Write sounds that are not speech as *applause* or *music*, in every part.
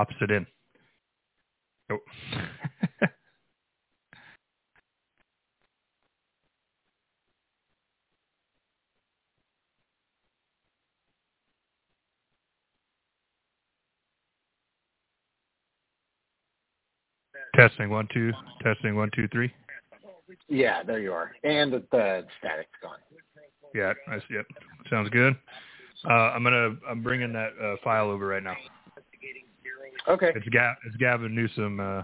pops it in. Oh. *laughs* testing one two. Testing one two three. Yeah, there you are, and the, the static's gone. Yeah, I see it. Sounds good. Uh, I'm gonna I'm bringing that uh, file over right now. Okay. It's Gav it's Gavin Newsom uh,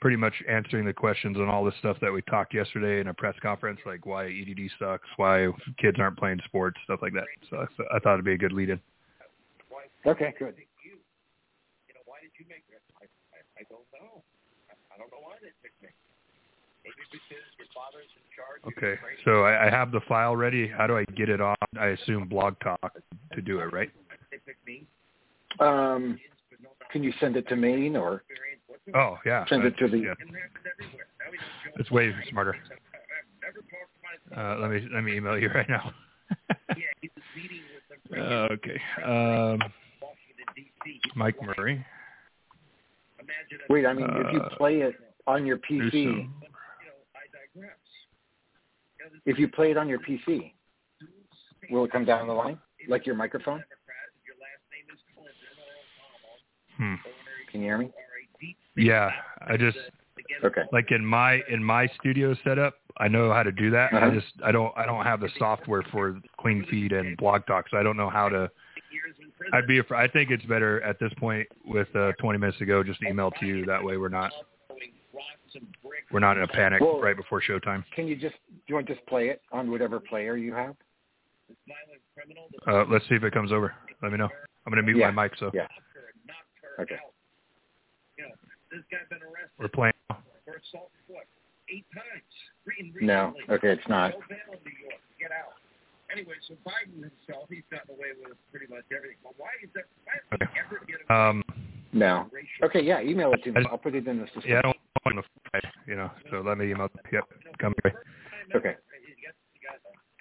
pretty much answering the questions on all the stuff that we talked yesterday in a press conference, like why EDD sucks, why kids aren't playing sports, stuff like that. So I, I thought it'd be a good lead in. Okay, good. I don't know. I don't know why they picked me. Maybe because your father's in charge. Okay, so I, I have the file ready. How do I get it on? I assume Blog Talk to do it, right? They picked me. Um, can you send it to Maine or Oh yeah, send it to the? yeah. It's way smarter. Uh, let me let me email you right now. Uh, *laughs* okay. Um, Mike Murray. Wait, I mean, if you Uh, play it on your PC, if you play it on your PC, will it come down the line like your microphone? Hmm. Can you hear me? Yeah, I just Okay. like in my in my studio setup, I know how to do that. I Uh-huh. just I don't I don't have the software for Clean Feed and Blog Talk, so I don't know how to. I'd be afraid. I think it's better at this point with uh, 20 minutes to go, just email to you. That way we're not we're not in a panic Well- right before showtime. Can you just do you want to just play it on whatever player you have? Uh, let's see if it comes over. Let me know. I'm gonna mute Yeah. my mic, so Yeah. Okay. Yeah. This guy's been arrested we're playing. for assault what? Eight times. Re- No. Okay, it's not. No bail in New York. Get out. Anyway, so Biden himself, he's gotten away with pretty much everything. But why is that? Why does Okay. he ever get away Um, No. Okay, yeah, email it to me. I'll put it in the system. yeah, I don't want to fight, you know. So let me email. Yep, come here. Okay. You got, you got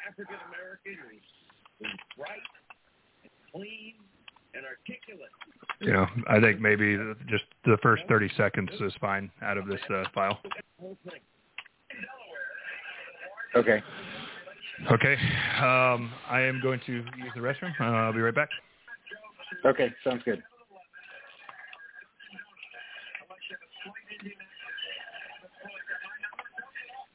African American who's, who's bright, and clean, and articulate. You know, I think maybe just the first 30 seconds is fine out of this uh, file. The whole thing. Okay. Okay. Um, I am going to use the restroom. Uh, I'll be right back. Okay, sounds good.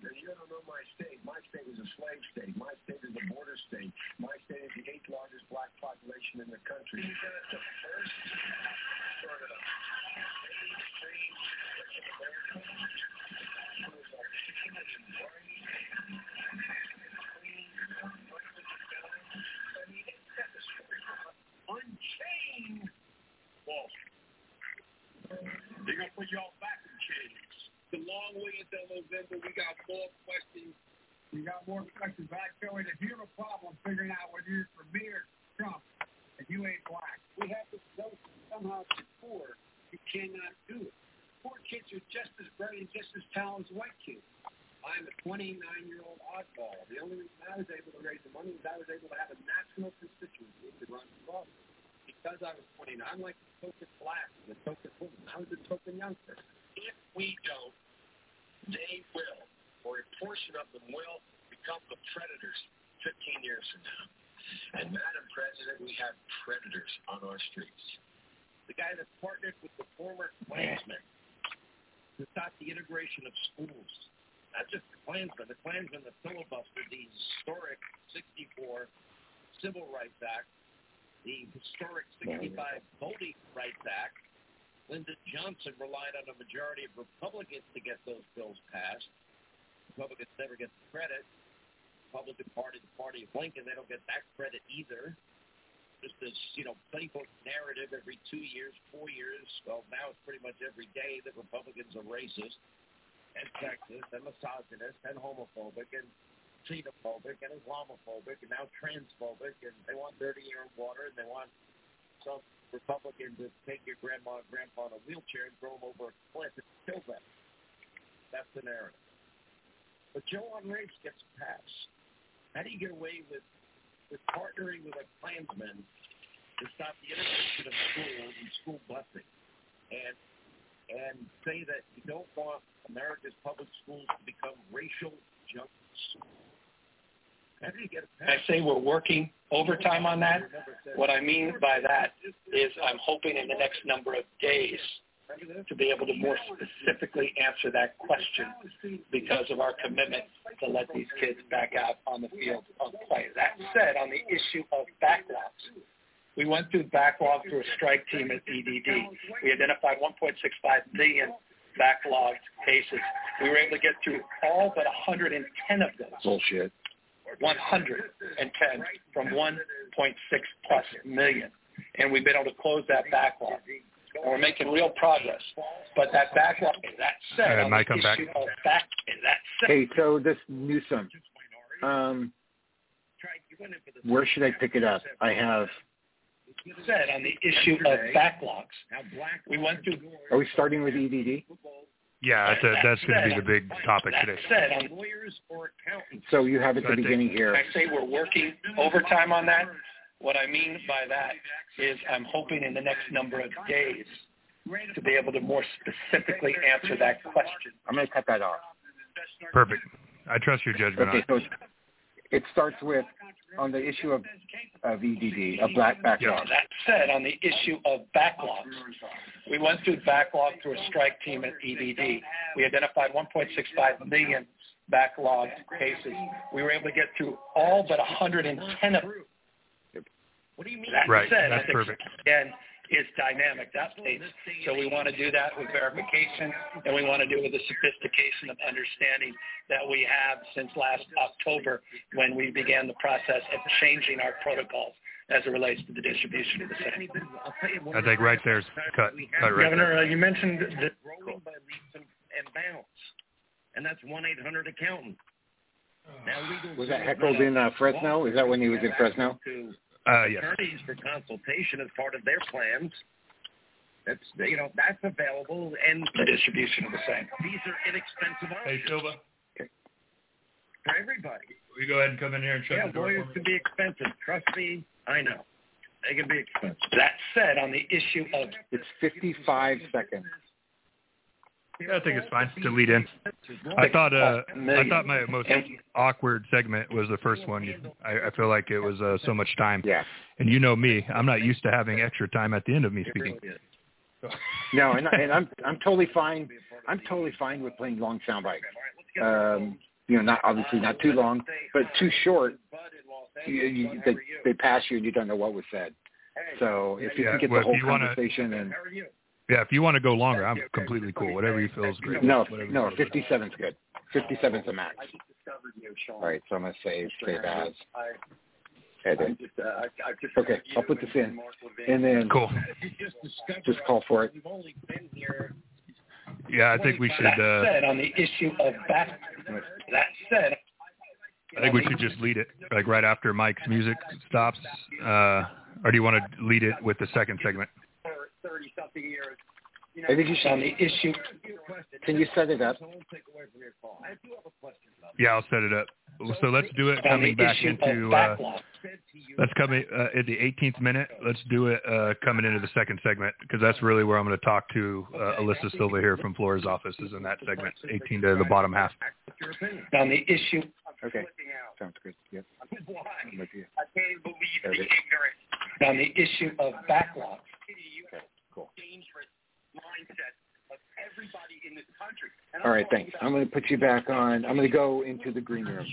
You don't know my state. My state is a slave state. My state is a border state. My state is the eighth largest black population in the country. The first sort of Unchained Wall They're going to put you all back in chains. The long way until November. We got more questions. We got more questions. But I tell you, if you have a problem figuring out whether you're for me or Trump, and you ain't black, we have to notion somehow that poor, you cannot do it. Poor kids are just as bright and just as talented as white kids. I'm a 29-year-old oddball. The only reason I was able to raise the money is I was able to have a national constituency to run for office. Because I was 29, I'm like the token black, the token woman. I was a token youngster. If we don't, they will, or a portion of them will, become the predators 15 years from now. And Madam President, we have predators on our streets. The guy that partnered with the former Klansmen to stop the integration of schools. Not just the Klansmen. The Klansmen that filibustered the historic 64 Civil Rights Act, the historic 65 Voting Rights Act. Lyndon Johnson relied on a majority of Republicans to get those bills passed. Republicans never get the credit. Republican Party, the party of Lincoln, they don't get that credit either. Just this, you know, playbook narrative every two years, four years. Well, now it's pretty much every day that Republicans are racist and sexist and misogynist and homophobic and xenophobic and Islamophobic and now transphobic and they want dirty air and water and they want some Republican to take your grandma and grandpa in a wheelchair and throw them over a cliff and kill them. That's the narrative. But Joe on race gets a pass. How do you get away with, with partnering with a Klansman to stop the interdiction of schools and school busing, and and say that you don't want America's public schools to become racial junkets. How do you get I say we're working overtime on that. What I mean by that is I'm hoping in the next number of days to be able to more specifically answer that question because of our commitment to let these kids back out on the field of play. That said, on the issue of backlogs, we went through backlog through a strike team at EDD. We identified 1.65 million backlogged cases. We were able to get through all but 110 of those. Bullshit. 110 from 1.6 plus million. And we've been able to close that backlog. And we're making real progress. But that backlog, that said, Uh, on Mike, come back. issue back, that said, Hey, so this Newsom, um, where should I pick it up? I have. said on the issue of backlogs, we went through Are we starting with E EDD? Yeah, that's, a, that's going to be the big topic that today. said on lawyers or accountants? So you have at the I think- beginning here. I say we're working overtime on that. What I mean by that is I'm hoping in the next number of days to be able to more specifically answer that question. I'm going to cut that off. Perfect. I trust your judgment Okay, it. so it starts with on the issue of of EDD, a black backlog. That said, on the issue of backlogs, we went through backlog through a strike team at EDD. We identified 1.65 million backlogged cases. We were able to get through all but 110 of them. What do you mean? That Right, said, that's I think, perfect. Again, it's dynamic That updates. So we want to do that with verification, and we want to do it with the sophistication of understanding that we have since last October when we began the process of changing our protocols as it relates to the distribution of the same. I'll tell you one I of think right there's cut. Cut right Governor, there. uh, you mentioned that growing by leaps and, and bounds, and that's one eight hundred accountant. Now Was that services heckled in uh, Fresno? Is that when he was in Fresno? to Uh, yes. attorneys for consultation as part of their plans. That's you know that's available, and the distribution of the same. these are inexpensive options. Hey, options Silva, for everybody. will you go ahead and come in here and shut Yeah, the door Yeah, lawyers can be expensive. Trust me, I know. They can be expensive. That said, on the issue of It's 55 seconds. Yeah, I think it's fine to lead in. I thought uh, I thought my most awkward segment was the first one. I, I feel like it was uh, so much time, Yeah. and you know me, I'm not used to having extra time at the end of me speaking. No, and, and I'm I'm totally fine. I'm totally fine with playing long sound bites. Um, you know, not obviously not too long, but too short. You, you, they they pass you and you don't know what was said. So if you Yeah, can get well, the whole you wanna- conversation and you? Yeah, if you want to go longer, I'm completely cool. Whatever you feel is great. no Whatever no feel is good. 57's good. 57's the max. All right, so I'm gonna save save as edit. Okay, I'll put this in and then Cool. *laughs* just call for it. You've only been here. Yeah, I think we should. that Uh, said, on the issue of back, that said, I think we should just lead it like right after Mike's music stops. Uh, or do you want to lead it with the second segment? for 30 something years. You I think you on should. the issue Can you set it up? Don't take away from your call. I do have a question about Yeah, I'll set it up. So let's do it coming back into. Uh, backlog. said to you. let's come in, uh, at the 18th minute. Let's do it uh, coming into the second segment because that's really where I'm going to talk to uh, Alyssa Silva here from Flora's office is in that segment, 18 to the bottom half. What's your opinion? On the issue, Okay, Flipping out. sounds good. Yep, Why? I'm with you. I can't believe the Okay. ignorance. on the issue of backlog, Okay, cool. dangerous mindset of everybody in this country. And All I'm right, talking thanks. I'm going to put you back on. I'm going to go into the green room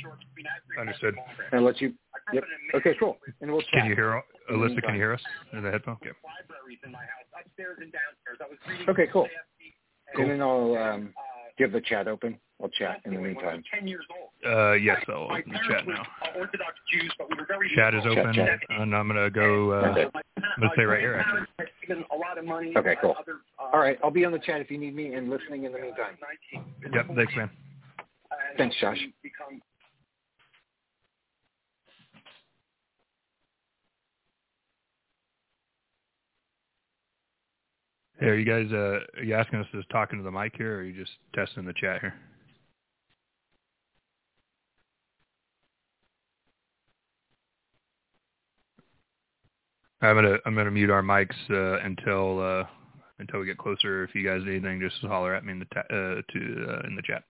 Understood. and let you. Yep. Okay, cool. And we'll chat. Can you hear Alyssa? Can you hear us in the headphone? Okay. libraries in my house, upstairs and downstairs. I was reading Okay, cool. Dostoevsky And then I'll um, uh, give the chat open. I'll chat in the when I was meantime. 10 years old. Uh, yes, I'll My open the chat now. Orthodox Jews, but we were very Chat is open, chat. and I'm going to go. Uh, Okay. let's say right here, actually. Had given a lot of money. Okay, cool. uh, Other, uh, All right, I'll be on the chat if you need me and listening in the meantime. Yep. Thanks, man. Thanks, Josh. Hey, are you guys? Uh, are you asking us to talk to the mic here, or are you just testing the chat here? I'm gonna I'm gonna mute our mics uh, until uh, until we get closer. If you guys need anything, just holler at me in the ta- uh, to uh, in the chat.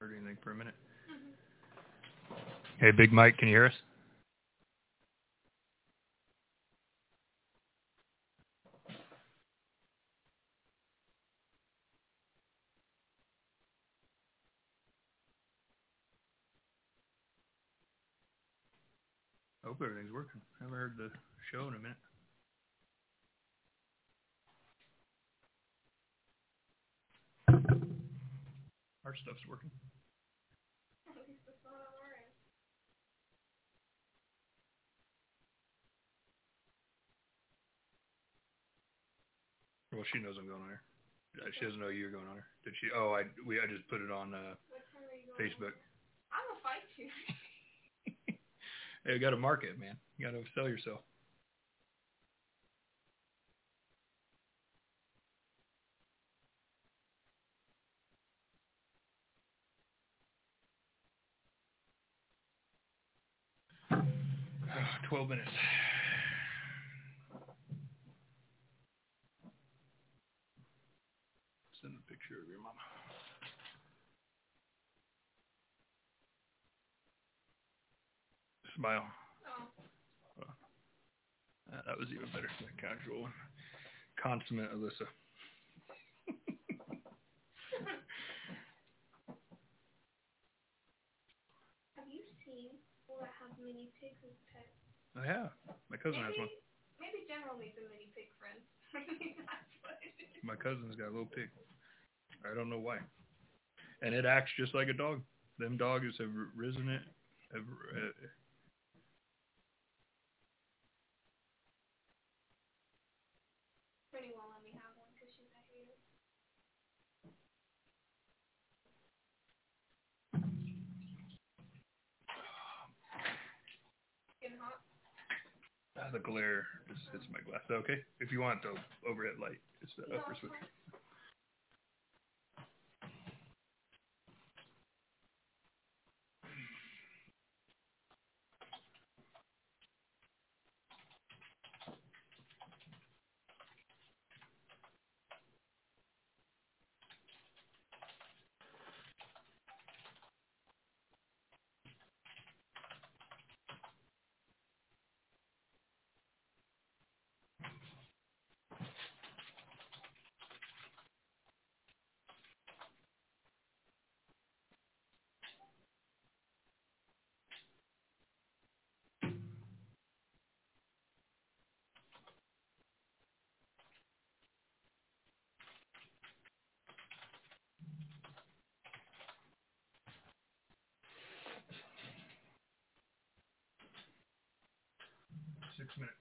Heard anything for a minute? Hey, Big Mike, can you hear us? Hope everything's working. I haven't heard the show in a minute. Our stuff's working. Well, she knows I'm going on her. Uh, She doesn't know you're going on her. Did she? Oh, I we I just put it on uh, Facebook. I'm gonna fight you. *laughs* Hey, you got to market, man. You got to sell yourself. *sighs* Twelve minutes. Send a picture of your mama. Smile. Oh, Uh, that was even better than the casual one. Consummate Alyssa. have you seen people that have mini pigs as pets? I have. My cousin has one. maybe General needs a mini pig friend. *laughs* That's what it is. My cousin's got a little pig. I don't know why. And it acts just like a dog. Them dogs have risen it. Have, uh, Brittany won't let me have one because she's a hater. Getting hot. ah, the glare just hits my glass. Okay, if you want the overhead light, it's the upper it's switch. Six minutes.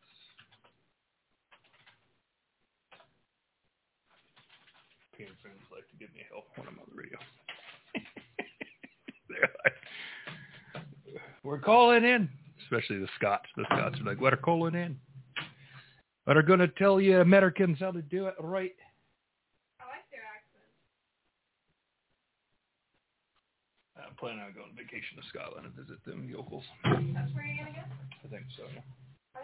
King friends like to give me help when I'm on the radio. *laughs* They're like, we're calling in, especially the Scots. The Scots are like, we're calling in. But are going to tell you Americans how to do it right. I like their accent. I'm planning on going on vacation to Scotland and visit them yokels. That's where you're gonna go? I think so. Yeah.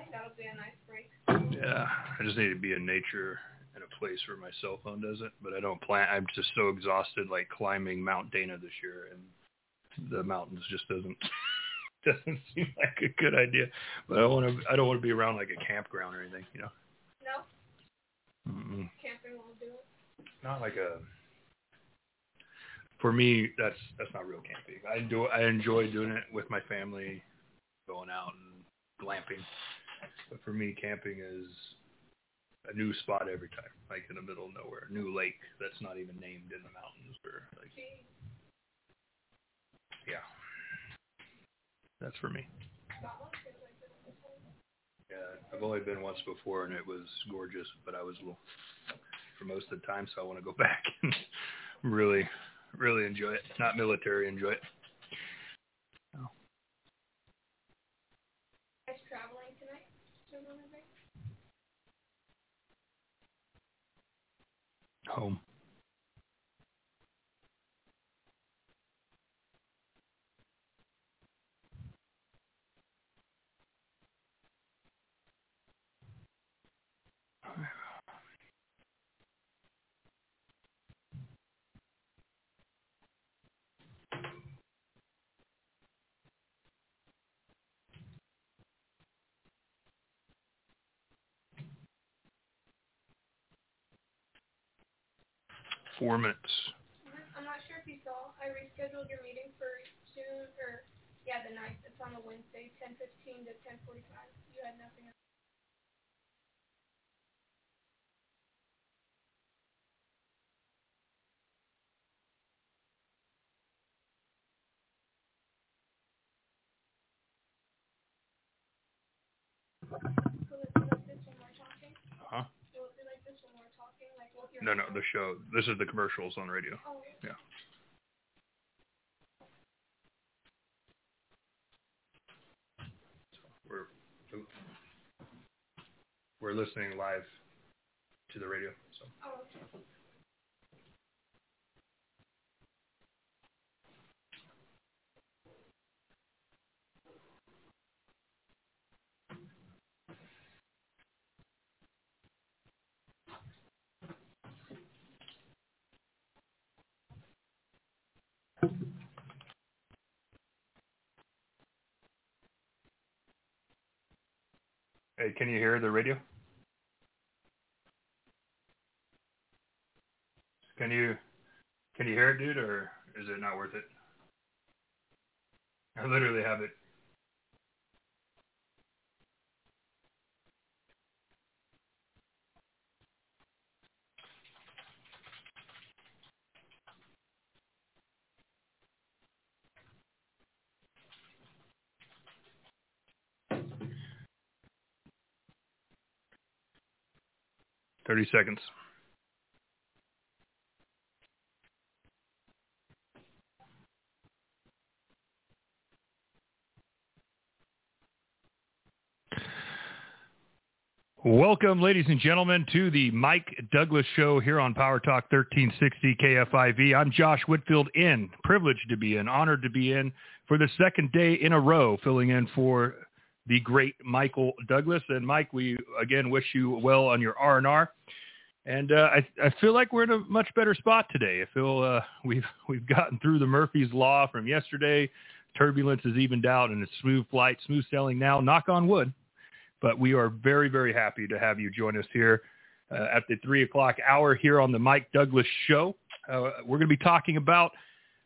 I think that'll be a nice break. Yeah, I just need to be in nature in a place where my cell phone doesn't. But I don't plan. I'm just so exhausted, like climbing Mount Dana this year, and the mountains just doesn't *laughs* doesn't seem like a good idea. But I want to. I don't want to be around like a campground or anything. You know. No, Mm-mm. camping won't do it. Not like a. For me, that's that's not real camping. I do. I enjoy doing it with my family, going out and glamping. But for me, camping is a new spot every time, like in the middle of nowhere, a new lake that's not even named in the mountains, or like yeah. That's for me. Yeah, I've only been once before, and it was gorgeous, but I was a little for most of the time, so I want to go *laughs* back and really, really enjoy it. Not military, enjoy it. Guys traveling tonight? To Winnipeg? Home. Four minutes. Mm-hmm. I'm not sure if you saw. I rescheduled your meeting for soon, or yeah, the ninth. It's on a Wednesday, 10:15 to 10:45. You had nothing. Will it be like this when we're talking? Huh? Will it be like this when we're talking? Like we'll hear. No, no, the show. This is the commercials on radio. Oh, Yeah. We're we're listening live to the radio. So oh, Hey, can you hear the radio? Can you can you hear it, dude, or is it not worth it? I literally have it. Thirty seconds. Welcome, ladies and gentlemen, to the Mike Douglass Show here on Power Talk 1360 KFIV. I'm Josh Whitfield in, privileged to be in, honored to be in for the second day in a row, filling in for the great Michael Douglass. And Mike, we again wish you well on your R&R. And uh, I, I feel like we're in a much better spot today. I feel uh, we've *laughs* we've gotten through the Murphy's Law from yesterday. Turbulence is evened out, and it's smooth flight, smooth sailing now. Knock on wood. But we are very, very happy to have you join us here uh, at the three o'clock hour here on the Mike Douglass Show. Uh, we're going to be talking about,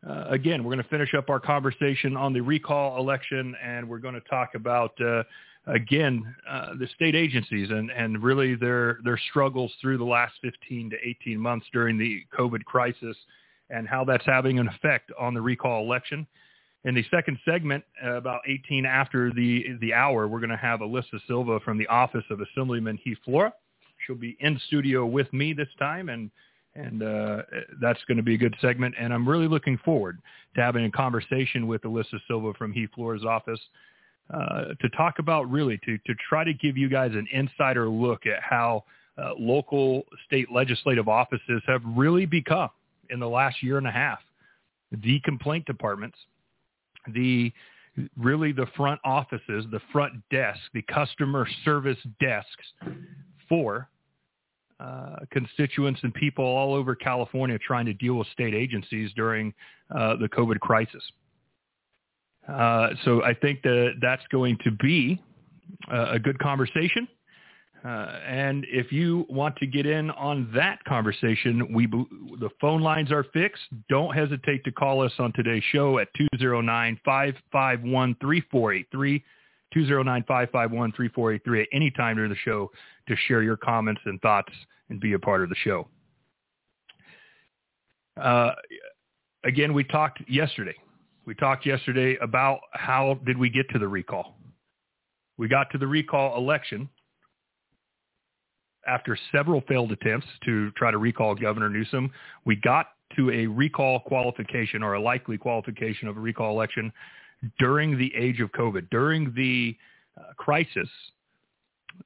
uh, again, we're going to finish up our conversation on the recall election, and we're going to talk about, uh, again, uh, the state agencies and, and really their, their struggles through the last 15 to 18 months during the COVID crisis and how that's having an effect on the recall election. In the second segment, uh, about 18 after the the hour, we're going to have Alyssa Silva from the office of Assemblyman Heath Flora. She'll be in studio with me this time, and and uh, that's going to be a good segment. And I'm really looking forward to having a conversation with Alyssa Silva from Heath Flora's office uh, to talk about really to to try to give you guys an insider look at how uh, local state legislative offices have really become in the last year and a half the complaint departments the really the front offices, the front desk, the customer service desks for uh, constituents and people all over California trying to deal with state agencies during uh, the COVID crisis. Uh, so I think that that's going to be a good conversation. Uh, and if you want to get in on that conversation, we the phone lines are fixed. Don't hesitate to call us on today's show at 209-551-3483, 209-551-3483 at any time during the show to share your comments and thoughts and be a part of the show. Uh, again, we talked yesterday. We talked yesterday about how did we get to the recall. We got to the recall election after several failed attempts to try to recall Governor Newsom, we got to a recall qualification or a likely qualification of a recall election during the age of COVID, during the uh, crisis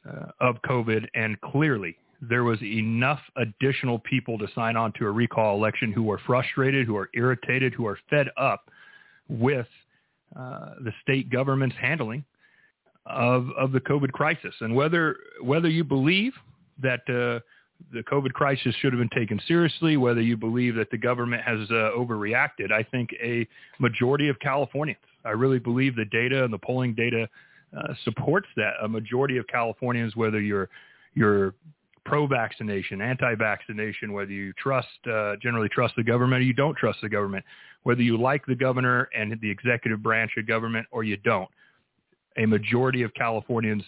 uh, of COVID, and clearly there was enough additional people to sign on to a recall election who are frustrated, who are irritated, who are fed up with uh, the state government's handling of of the COVID crisis. And whether whether you believe that uh, the COVID crisis should have been taken seriously, whether you believe that the government has uh, overreacted. I think a majority of Californians, I really believe the data and the polling data uh, supports that. A majority of Californians, whether you're you're pro-vaccination, anti-vaccination, whether you trust, uh, generally trust the government or you don't trust the government, whether you like the governor and the executive branch of government or you don't. A majority of Californians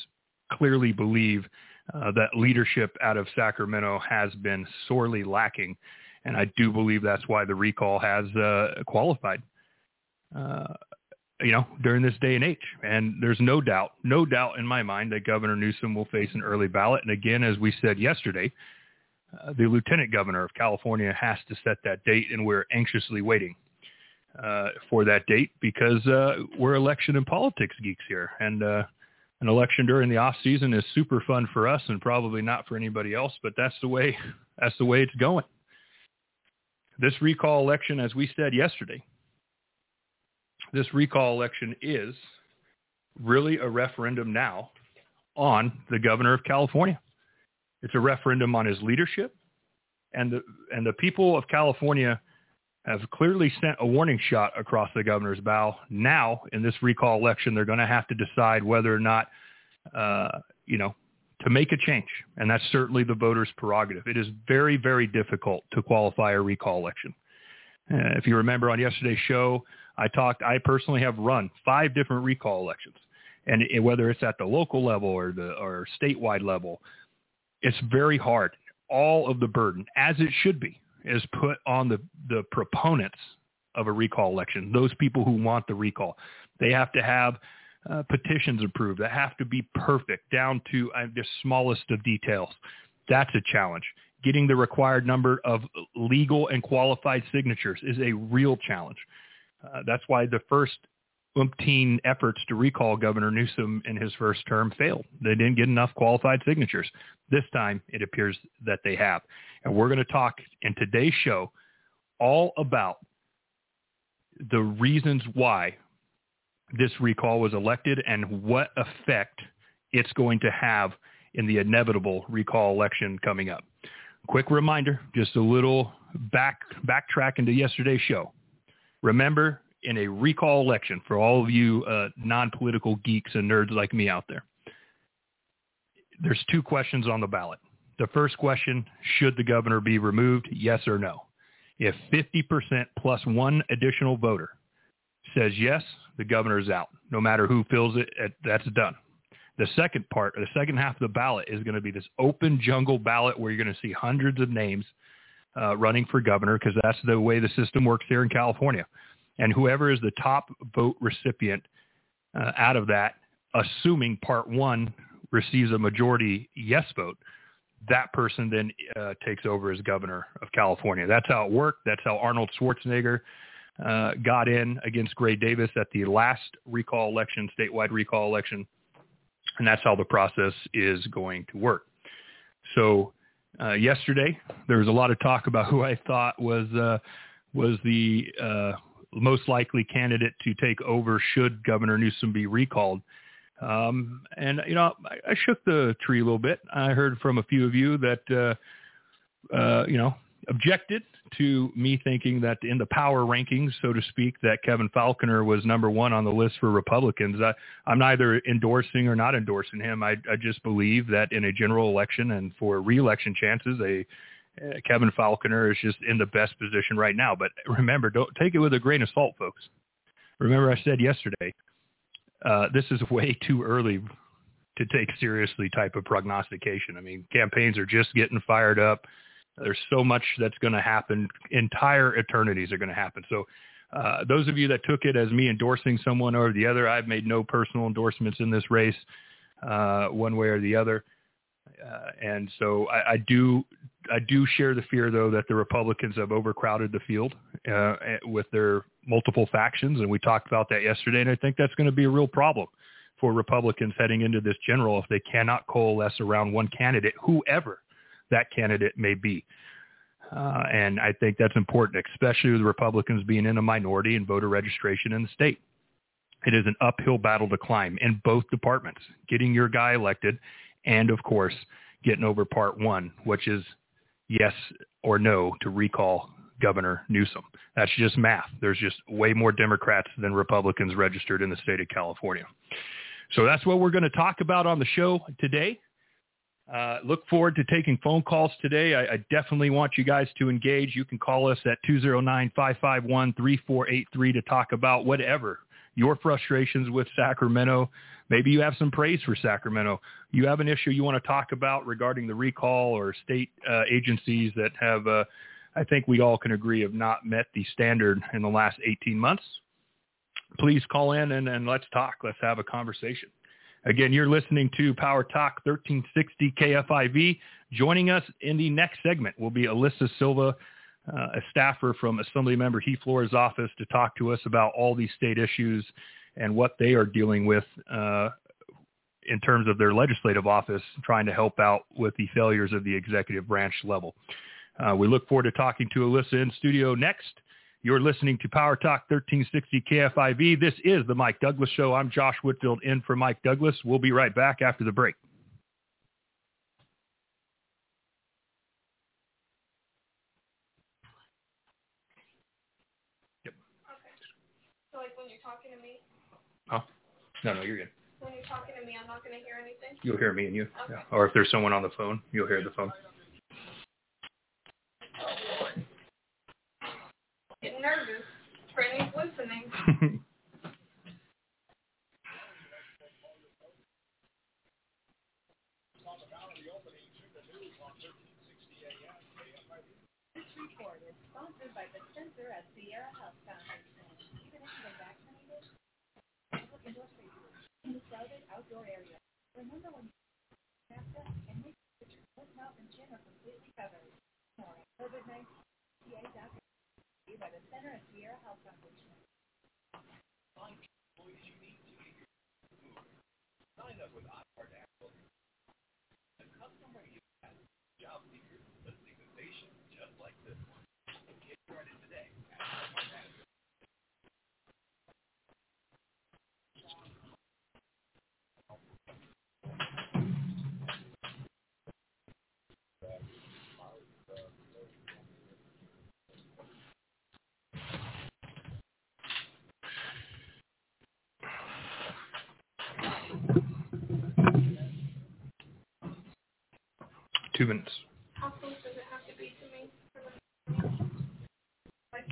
clearly believe uh, that leadership out of Sacramento has been sorely lacking. And I do believe that's why the recall has uh, qualified. You know, during this day and age. And there's no doubt, no doubt in my mind that Governor Newsom will face an early ballot. And again, as we said yesterday, uh, the lieutenant governor of California has to set that date, and we're anxiously waiting uh, for that date because uh, we're election and politics geeks here. And uh, an election during the off season is super fun for us and probably not for anybody else, but that's the way *laughs* that's the way it's going. This recall election, as we said yesterday, this recall election is really a referendum now on the governor of California. It's a referendum on his leadership, and the and the people of California have clearly sent a warning shot across the governor's bow. Now, in this recall election, they're going to have to decide whether or not, uh, you know, to make a change, and that's certainly the voters' prerogative. It is very, very difficult to qualify a recall election. Uh, if you remember on yesterday's show, I talked, I personally have run five different recall elections. And it, whether it's at the local level or the or statewide level, it's very hard. All of the burden, as it should be, is put on the, the proponents of a recall election, those people who want the recall. They have to have uh, petitions approved that have to be perfect down to uh, the smallest of details. That's a challenge. Getting the required number of legal and qualified signatures is a real challenge. Uh, that's why the first umpteen efforts to recall Governor Newsom in his first term failed. They didn't get enough qualified signatures. This time, it appears that they have. And we're going to talk in today's show all about the reasons why this recall was elected and what effect it's going to have in the inevitable recall election coming up. Quick reminder, just a little back backtrack into yesterday's show. Remember, in a recall election, for all of you uh, non-political geeks and nerds like me out there, there's two questions on the ballot. The first question, should the governor be removed, yes or no? If 50% plus one additional voter says yes, the governor is out. No matter who fills it, that's done. The second part, the second half of the ballot is going to be this open jungle ballot where you're going to see hundreds of names uh, running for governor because that's the way the system works here in California. And whoever is the top vote recipient uh, out of that, assuming part one receives a majority yes vote, that person then uh, takes over as governor of California. That's how it worked. That's how Arnold Schwarzenegger uh, got in against Gray Davis at the last recall election, statewide recall election. And that's how the process is going to work. So uh, yesterday. There was a lot of talk about who I thought was uh, was the uh, most likely candidate to take over should Governor Newsom be recalled. Um, and you know, I, I shook the tree a little bit. I heard from a few of you that uh, uh, you know objected to me thinking that in the power rankings, so to speak, that Kevin Faulconer was number one on the list for Republicans. I, I'm neither endorsing or not endorsing him. I, I just believe that in a general election and for reelection chances, a uh, Kevin Faulconer is just in the best position right now. But remember, don't take it with a grain of salt, folks. Remember, I said yesterday, uh, this is way *laughs* too early to take seriously type of prognostication. I mean, campaigns are just getting fired up. There's so much that's going to happen. Entire eternities are going to happen. So uh, those of you that took it as me endorsing someone or the other, I've made no personal endorsements in this race, uh, one way or the other. Uh, and so I, I do I do share the fear though that the Republicans have overcrowded the field uh, with their multiple factions, and we talked about that yesterday. And I think that's going to be a real problem for Republicans heading into this general if they cannot coalesce around one candidate, whoever that candidate may be. Uh, and I think that's important, especially with Republicans being in a minority in voter registration in the state. It is an uphill battle to climb in both departments, getting your guy elected and, of course, getting over part one, which is yes or no to recall Governor Newsom. That's just math. There's just way more Democrats than Republicans registered in the state of California. So that's what we're going to talk about on the show today. Uh, look forward to taking phone calls today. I, I, definitely want you guys to engage. You can call us at 209-551-3483 to talk about whatever your frustrations with Sacramento. Maybe you have some praise for Sacramento. You have an issue you want to talk about regarding the recall or state uh, agencies that have, uh, I think we all can agree, have not met the standard in the last 18 months. Please call in and, and let's talk. Let's have a conversation. Again, you're listening to Power Talk 1360 KFIV. Joining us in the next segment will be Alyssa Silva, uh, a staffer from Assemblymember Heath Flora's office to talk to us about all these state issues and what they are dealing with uh, in terms of their legislative office, trying to help out with the failures of the executive branch level. Uh, we look forward to talking to Alyssa in studio next. You're listening to Power Talk 1360 KFIV. This is the Mike Douglass Show. I'm Josh Whitfield in for Mike Douglass. We'll be right back after the break. Yep. Okay. So like when you're talking to me? Oh, no, no, you're good. When you're talking to me, I'm not going to hear anything? You'll hear me and you. Okay. Yeah. Or if there's someone on the phone, you'll hear the phone. Getting nervous. Franny's listening. This report is sponsored by the Center at Sierra Health Foundation. Even if you're vaccinated, look indoor safely in this look at those areas. the crowded outdoor area. Remember when you and make sure your foot, mouth, and chin are completely covered. More at COVID-19 by the Center at Sierra Health Foundation. Sign up with iHeart Apple. A custom radio job seekers listening to stations just like this one. Get started today Two minutes. How close does it have to be to me?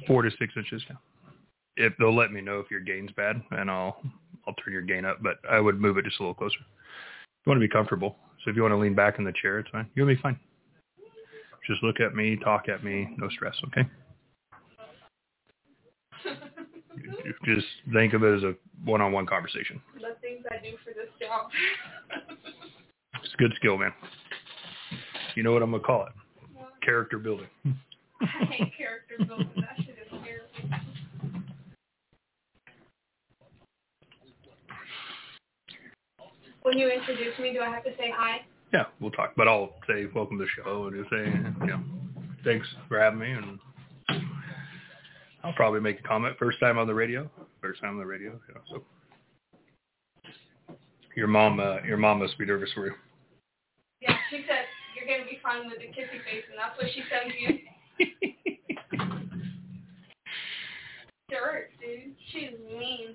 Four to six inches. If they'll let me know if your gain's bad, and I'll I'll turn your gain up, but I would move it just a little closer. You want to be comfortable, so if you want to lean back in the chair, it's fine. You'll be fine. Just look at me, talk at me, no stress, okay? *laughs* just think of it as a one-on-one conversation. The things I do for this job. *laughs* It's a good skill, man. You know what I'm gonna call it? Character building. I *laughs* hate character building. That shit is terrible. When you introduce me, do I have to say hi? Yeah, we'll talk, but I'll say welcome to the show and just say, you know, thanks for having me, and I'll probably make a comment. First time on the radio, first time on the radio, you know, so. Your mom, uh, your mom must be nervous for you. Yeah, she said you're gonna be fine with the kissy face, and that's what she sends you. *laughs* Dirt, dude. She's mean.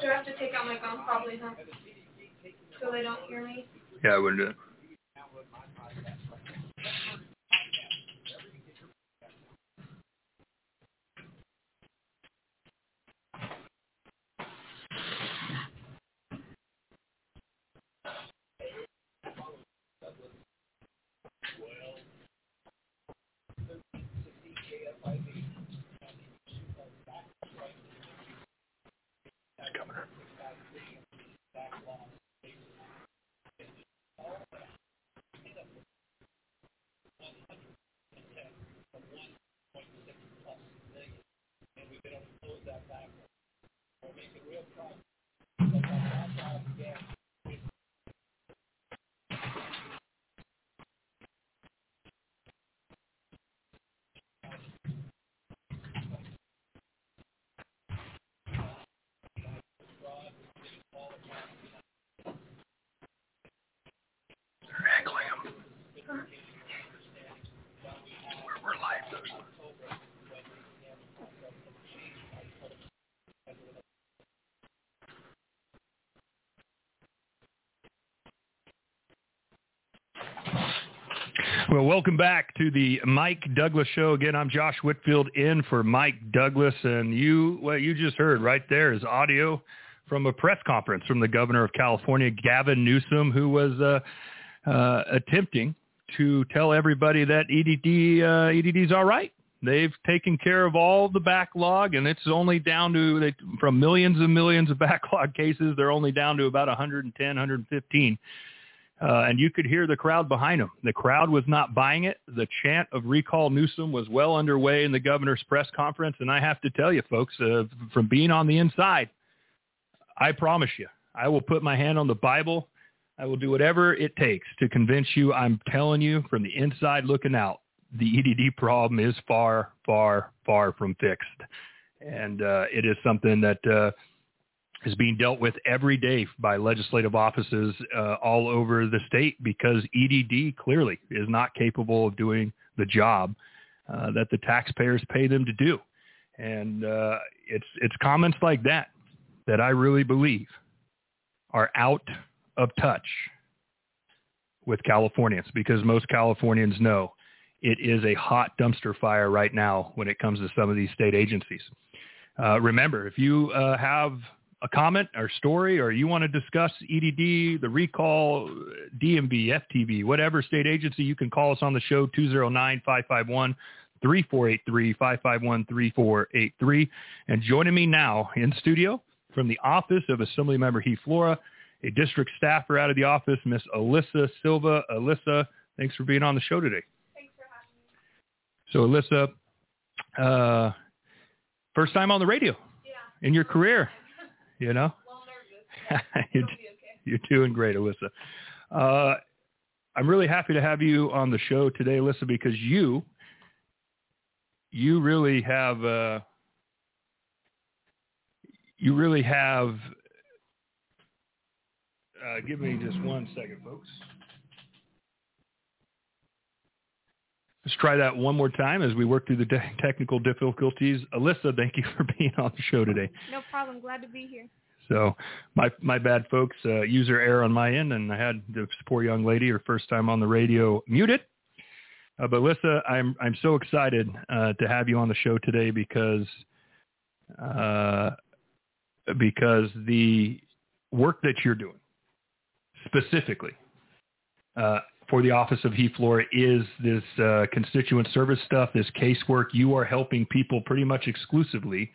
Do I have to take out my gum? Probably, huh? So they don't hear me? Yeah, I wouldn't do it. It's coming. Well, welcome back to the Mike Douglass Show. Again, I'm Josh Whitfield in for Mike Douglass, and you what you just heard right there is audio from a press conference from the governor of California, Gavin Newsom, who was uh, uh, attempting to tell everybody that EDD uh, EDD is all right. They've taken care of all the backlog, and it's only down to they, from millions and millions of *laughs* backlog cases. They're only down to about 110, 115. Uh, and you could hear the crowd behind him. The crowd was not buying it. The chant of recall Newsom was well underway in the governor's press conference. And I have to tell you, folks, uh, from being on the inside, I promise you, I will put my hand on the Bible. I will do whatever it takes to convince you. I'm telling you from the inside looking out, the EDD problem is far, far, far from fixed. And uh, it is something that uh, is being dealt with every day by legislative offices uh, all over the state because EDD clearly is not capable of doing the job uh, that the taxpayers pay them to do. And uh, it's it's comments like that that I really believe are out of touch with Californians because most Californians know it is a hot dumpster fire right now when it comes to some of these state agencies. Uh, remember, if you uh, have a comment or story or you want to discuss EDD, the recall, DMV, FTB, whatever state agency, you can call us on the show 209-551 3483 551 3483 and joining me now in studio from the office of Assemblymember Heath Flora, a district staffer out of the office, Miss Alyssa Silva. Alyssa, thanks for being on the show today. Thanks for having me. So Alyssa, uh, first time on the radio Yeah. in your career, you know? *laughs* You're, okay. you're doing great, Alyssa. Uh, I'm really happy to have you on the show today, Alyssa, because you, you really have, uh, you really have, uh, give me just one second, folks. Let's try that one more time as we work through the te- technical difficulties. Alyssa, thank you *laughs* for being on the show today. No problem. Glad to be here. So my my bad, folks. Uh, user error on my end, and I had this poor young lady, her first time on the radio, muted. Uh, but Alyssa, I'm I'm so excited uh, to have you on the show today because uh, because the work that you're doing specifically uh, for the Office of Heath Flora is this uh, constituent service stuff, this casework. You are helping people pretty much exclusively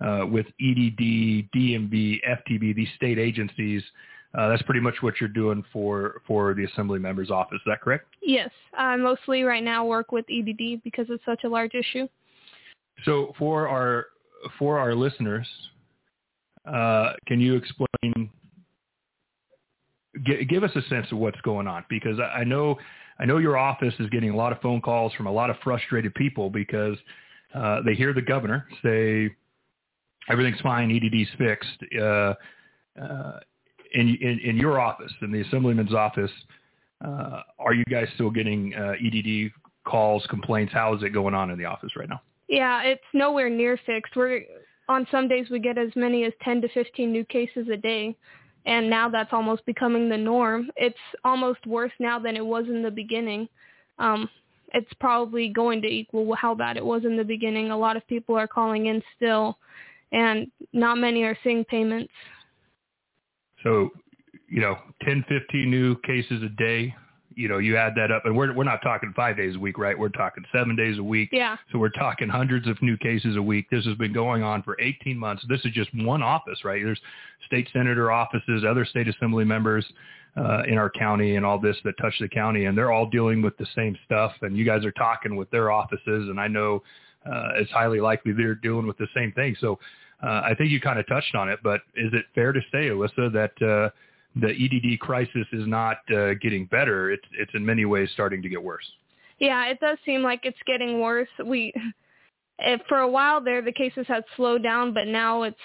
uh, with EDD, DMV, FTB, these state agencies. Uh, that's pretty much what you're doing for, for the Assembly Member's Office. Is that correct? Yes. I mostly right now work with EDD because it's such a large issue. So for our for our listeners, uh, can you explain? G- give us a sense of what's going on because I I know I know your office is getting a lot of phone calls from a lot of frustrated people because uh, they hear the governor say everything's fine, EDD's fixed. Uh, uh, in, in in your office, in the assemblyman's office, uh, are you guys still getting uh, EDD calls, complaints? How is it going on in the office right now? Yeah, it's nowhere near fixed. We're on some days we get as many as 10 to 15 new cases a day, and now that's almost becoming the norm. It's almost worse now than it was in the beginning. Um, it's probably going to equal how bad it was in the beginning. A lot of people are calling in still, and not many are seeing payments. So, you know, 10, 15 new cases a day, you know, you add that up and we're, we're not talking five days a week, right? We're talking seven days a week. Yeah. So we're talking hundreds of new cases a week. This has been going on for 18 months. This is just one office, right? There's state senator offices, other state assembly members uh, in our county and all this that touch the county, and they're all dealing with the same stuff. And you guys are talking with their offices, and I know uh, it's highly likely they're dealing with the same thing. So uh, I think you kind of touched on it, but is it fair to say, Alyssa, that uh, the EDD crisis is not uh, getting better? It's it's in many ways starting to get worse. Yeah, it does seem like it's getting worse. We, for a while there, the cases had slowed down, but now it's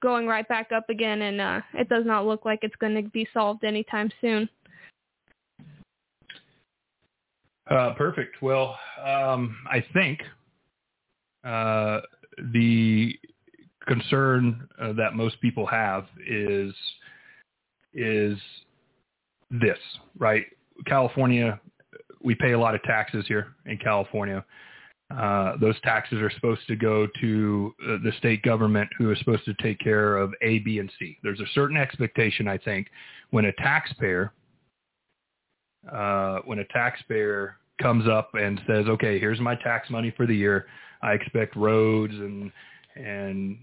going right back up again, and uh, it does not look like it's going to be solved anytime soon. Uh, perfect. Well, um, I think uh, the concern uh, that most people have is is this, right? California, we pay a lot of taxes here in California. Uh, those taxes are supposed to go to the state government who is supposed to take care of A, B, and C. There's a certain expectation, I think, when a taxpayer, uh, when a taxpayer comes up and says, okay, here's my tax money for the year. I expect roads and, and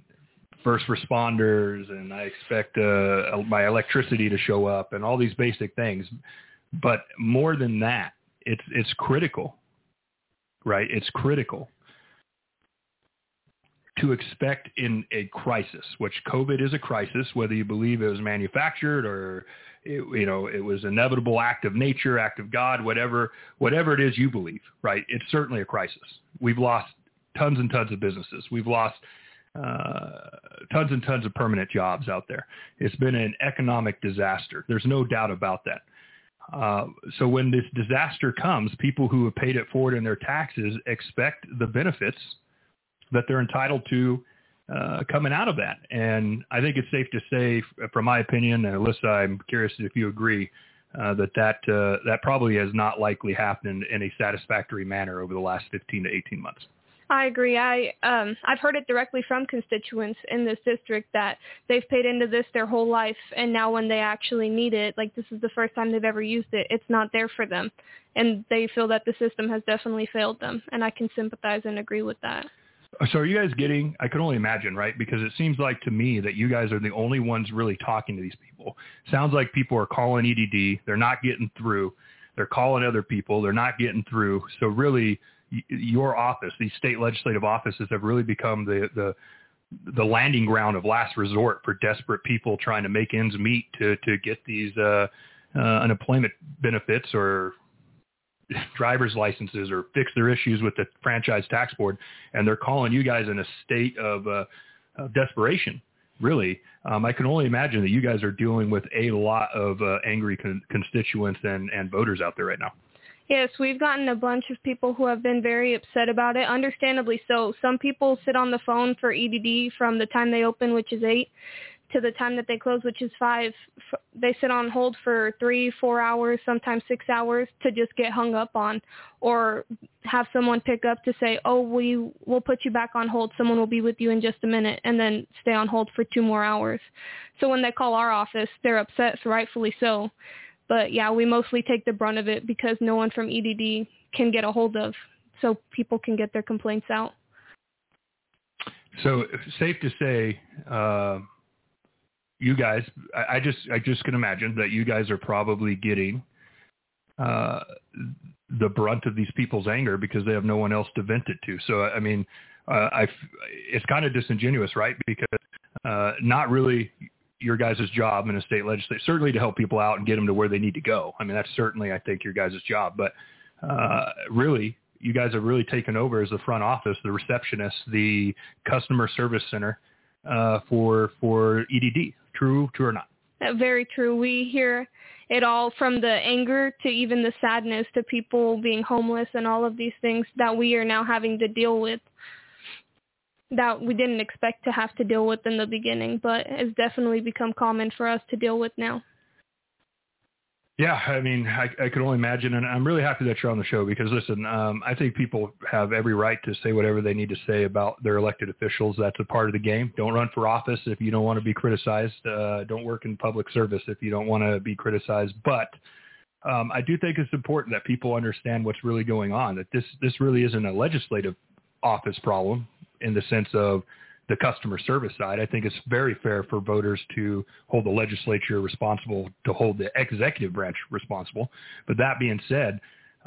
first responders and I expect uh, my electricity to show up and all these basic things. But more than that, it's, it's critical right? It's critical to expect in a crisis, which COVID is a crisis, whether you believe it was manufactured or it, you know it was inevitable act of nature, act of God, whatever whatever it is you believe, right? It's certainly a crisis. We've lost tons and tons of businesses. We've lost tons and tons of permanent jobs out there. It's been an economic disaster. There's no doubt about that. Uh, so when this disaster comes, people who have paid it forward in their taxes expect the benefits that they're entitled to uh, coming out of that. And I think it's safe to say, from my opinion, and Alyssa, I'm curious if you agree, uh, that that, uh, that probably has not likely happened in a satisfactory manner over the last 15 to 18 months. I agree. I um I've heard it directly from constituents in this district that they've paid into this their whole life and now when they actually need it, like this is the first time they've ever used it, it's not there for them. And they feel that the system has definitely failed them and I can sympathize and agree with that. So are you guys getting, I can only imagine, right? Because it seems like to me that you guys are the only ones really talking to these people. Sounds like people are calling EDD. They're not getting through. They're calling other people. They're not getting through. So really your office, these state legislative offices have really become the, the, the landing ground of last resort for desperate people trying to make ends meet to, to get these uh, uh, unemployment benefits or *laughs* driver's licenses or fix their issues with the franchise tax board. And they're calling you guys in a state of, uh, of desperation, really. Um, I can only imagine that you guys are dealing with a lot of uh, angry con- constituents and, and voters out there right now. Yes, we've gotten a bunch of people who have been very upset about it, understandably so. Some people sit on the phone for EDD from the time they open, which is 8, to the time that they close, which is 5. They sit on hold for 3, 4 hours, sometimes 6 hours to just get hung up on or have someone pick up to say, "Oh, we will put you back on hold. Someone will be with you in just a minute." And then stay on hold for 2 more hours. So when they call our office, they're upset, rightfully so but yeah, we mostly take the brunt of it because no one from EDD can get a hold of, so people can get their complaints out. So safe to say, uh, you guys, I, I, just I just can imagine that you guys are probably getting uh, the brunt of these people's anger because they have no one else to vent it to. So I mean, uh, I it's kind of disingenuous, right? Because uh, not really your guys' job in a state legislature, certainly to help people out and get them to where they need to go. I mean, that's certainly, I think, your guys' job. But uh, really, you guys have really taken over as the front office, the receptionist, the customer service center uh, for for EDD. True, true or not? Uh, very true. We hear it all from the anger to even the sadness to people being homeless and all of these things that we are now having to deal with that we didn't expect to have to deal with in the beginning, but has definitely become common for us to deal with now. Yeah, I mean, I, I could only imagine, and I'm really happy that you're on the show because, listen, um, I think people have every right to say whatever they need to say about their elected officials. That's a part of the game. Don't run for office if you don't want to be criticized. Uh, don't work in public service if you don't want to be criticized. But um, I do think it's important that people understand what's really going on. That this this really isn't a legislative office problem in the sense of the customer service side. I think it's very fair for voters to hold the legislature responsible, to hold the executive branch responsible. But that being said,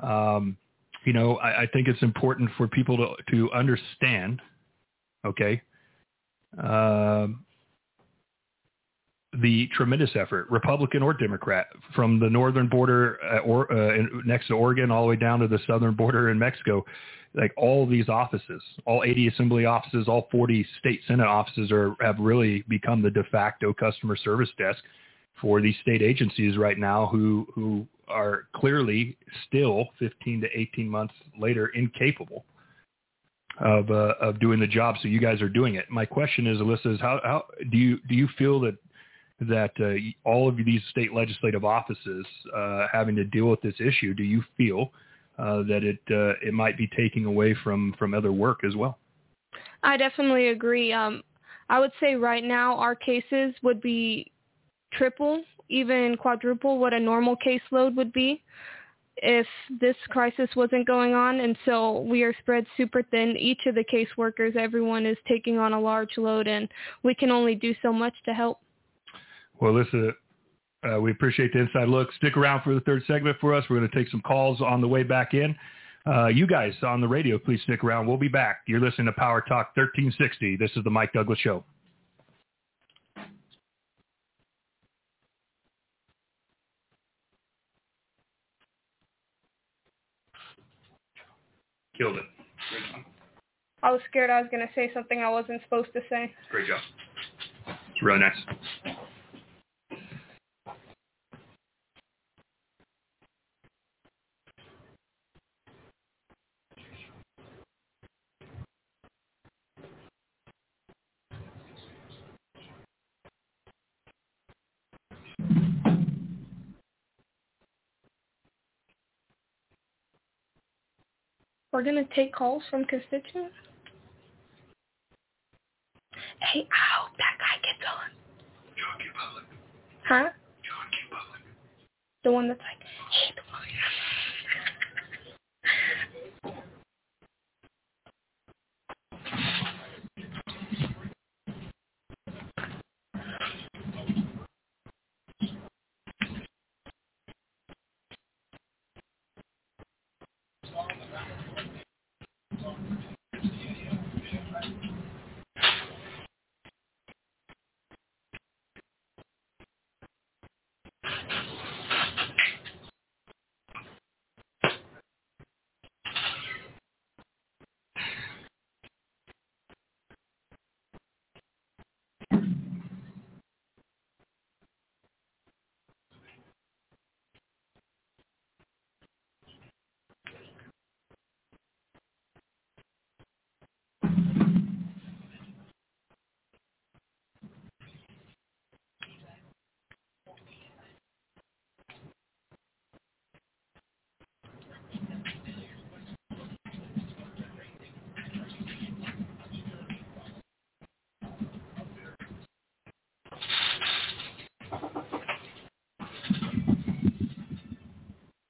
um, you know, I, I, think it's important for people to to understand, okay, um, the tremendous effort, Republican or Democrat, from the northern border uh, or uh, next to Oregon all the way down to the southern border in Mexico like all these offices, all 80 assembly offices, all 40 state senate offices are have really become the de facto customer service desk for these state agencies right now who who are clearly still 15 to 18 months later incapable of uh, of doing the job. So you guys are doing it. My question is, Alyssa, is how, how do you do you feel that that uh, all of these state legislative offices uh, having to deal with this issue? Do you feel uh, that it uh, it might be taking away from from other work as well. I definitely agree. Um, I would say right now our cases would be triple, even quadruple what a normal caseload would be if this crisis wasn't going on. And so we are spread super thin. Each of the caseworkers, everyone is taking on a large load, and we can only do so much to help. Well, listen, uh, we appreciate the inside look. Stick around for the third segment for us. We're going to take some calls on the way back in. Uh, you guys on the radio, please stick around. We'll be back. You're listening to Power Talk 1360. This is the Mike Douglass Show. Killed it. I was scared I was going to say something I wasn't supposed to say. Great job. It's really nice. We're going to take calls from constituents. Hey, I hope that guy gets on. John Q. Public. Huh? John Q. Public. The one that's like, hey, the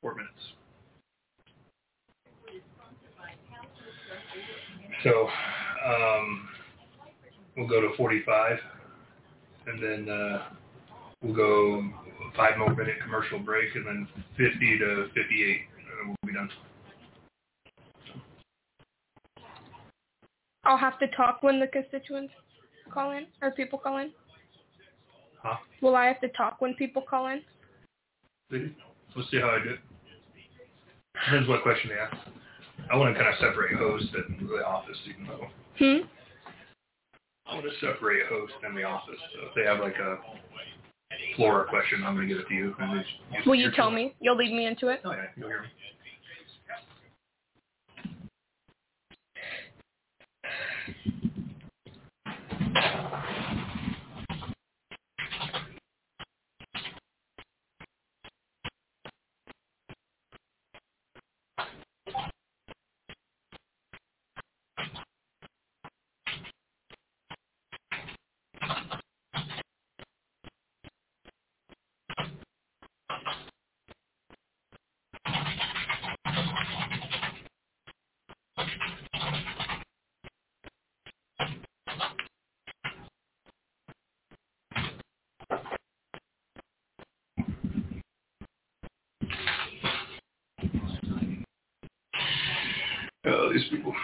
Four minutes. So um, we'll go to 45, and then uh, we'll go five more minute commercial break, and then 50 to 58, and then we'll be done. I'll have to talk when the constituents call in or people call in. Huh? Will I have to talk when people call in? We'll see how I do it. Depends what question they ask. I want to kind of separate host and the office, even though Hmm? I want to separate host and the office. So if they have like a Flora question, I'm going to give it to you. And just, Will you tell me? You'll lead me into it? Oh yeah, you'll hear me. Oh, these people.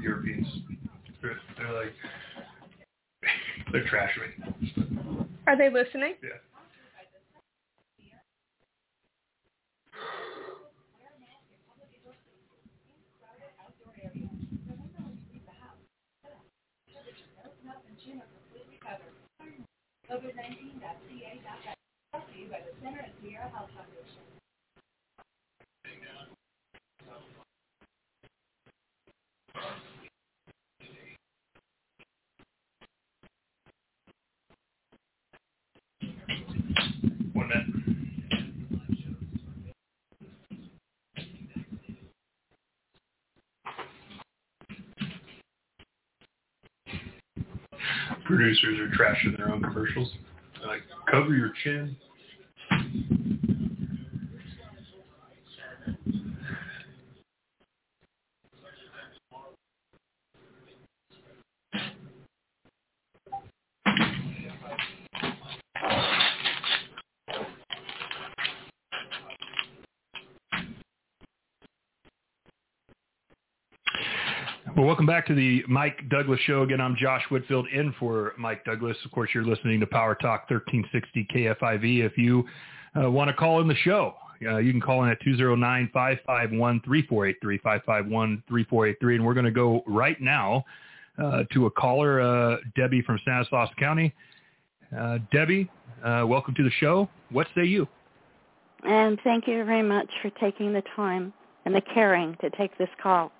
Europeans. They're, they're like, they're trashing me. Are they listening? Yeah. COVID-19.ca.gov. Brought to you by the Center at Sierra Health Foundation. One minute. Producers are trashing their own commercials. Like, cover your chin. Well, welcome back to the Mike Douglass Show. Again, I'm Josh Whitfield in for Mike Douglass. Of course, you're listening to Power Talk 1360 KFIV. If you uh, want to call in the show, uh, you can call in at 209-551-3483, 551-3483. And we're going to go right now uh, to a caller, uh, Debbie from Stanislaus County. Uh, Debbie, uh, welcome to the show. What say you? And thank you very much for taking the time and the caring to take this call.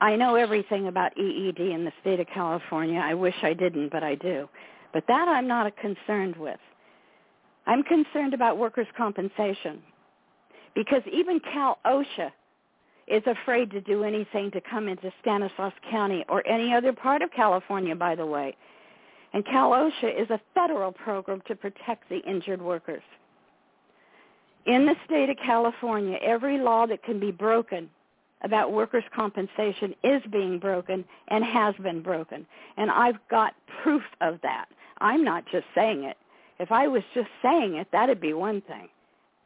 I know everything about EED in the state of California. I wish I didn't, but I do. But that I'm not concerned with. I'm concerned about workers' compensation because even Cal OSHA is afraid to do anything to come into Stanislaus County or any other part of California, by the way. And Cal OSHA is a federal program to protect the injured workers. In the state of California, every law that can be broken about workers' compensation is being broken and has been broken. And I've got proof of that. I'm not just saying it. If I was just saying it, that'd be one thing.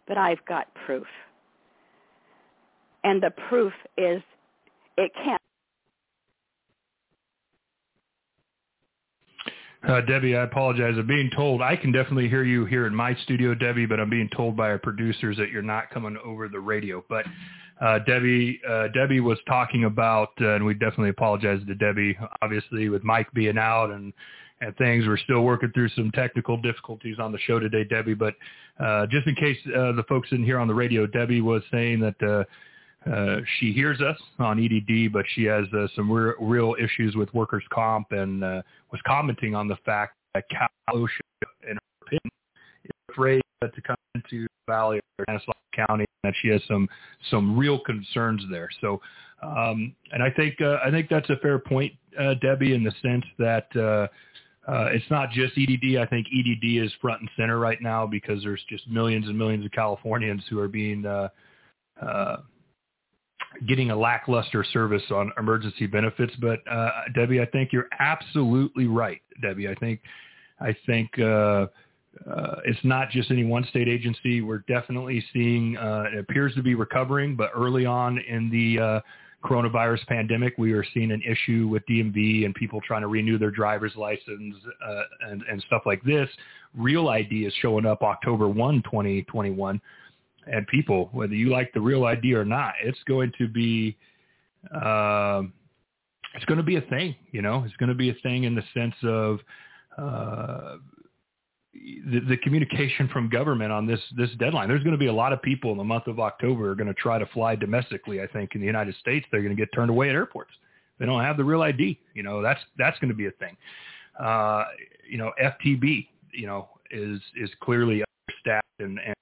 But I've got proof. And the proof is it can't. Uh, Debbie, I apologize. I'm being told I can definitely hear you here in my studio, Debbie, but I'm being told by our producers that you're not coming over the radio. But uh, Debbie, uh, Debbie was talking about, uh, and we definitely apologize to Debbie. Obviously, with Mike being out and and things, we're still working through some technical difficulties on the show today, Debbie. But uh, just in case uh, the folks in here on the radio, Debbie was saying that. Uh, uh, she hears us on EDD, but she has some re- real issues with workers' comp and was commenting on the fact that Cal OSHA, in her opinion, afraid to come into Valley or Stanislaus County, and that she has some some real concerns there. So, um, and I think uh, I think that's a fair point, uh, Debbie, in the sense that. Uh, uh, it's not just EDD. I think EDD is front and center right now because there's just millions and millions of Californians who are being uh, uh, getting a lackluster service on emergency benefits. But uh, Debbie, I think you're absolutely right. Debbie, I think I think uh, uh, it's not just any one state agency. We're definitely seeing uh, it appears to be recovering, but early on in the uh, coronavirus pandemic, we are seeing an issue with DMV and people trying to renew their driver's license uh, and, and stuff like this. Real ID is showing up October 1, 2021 and people, whether you like the real ID or not, it's going to be uh, it's going to be a thing. You know, it's going to be a thing in the sense of uh, the, the communication from government on this this deadline. There's going to be a lot of people in the month of October are going to try to fly domestically. I think in the United States, they're going to get turned away at airports. They don't have the real ID. You know, that's that's going to be a thing. Uh, you know, FTB, you know, is is clearly understaffed and, and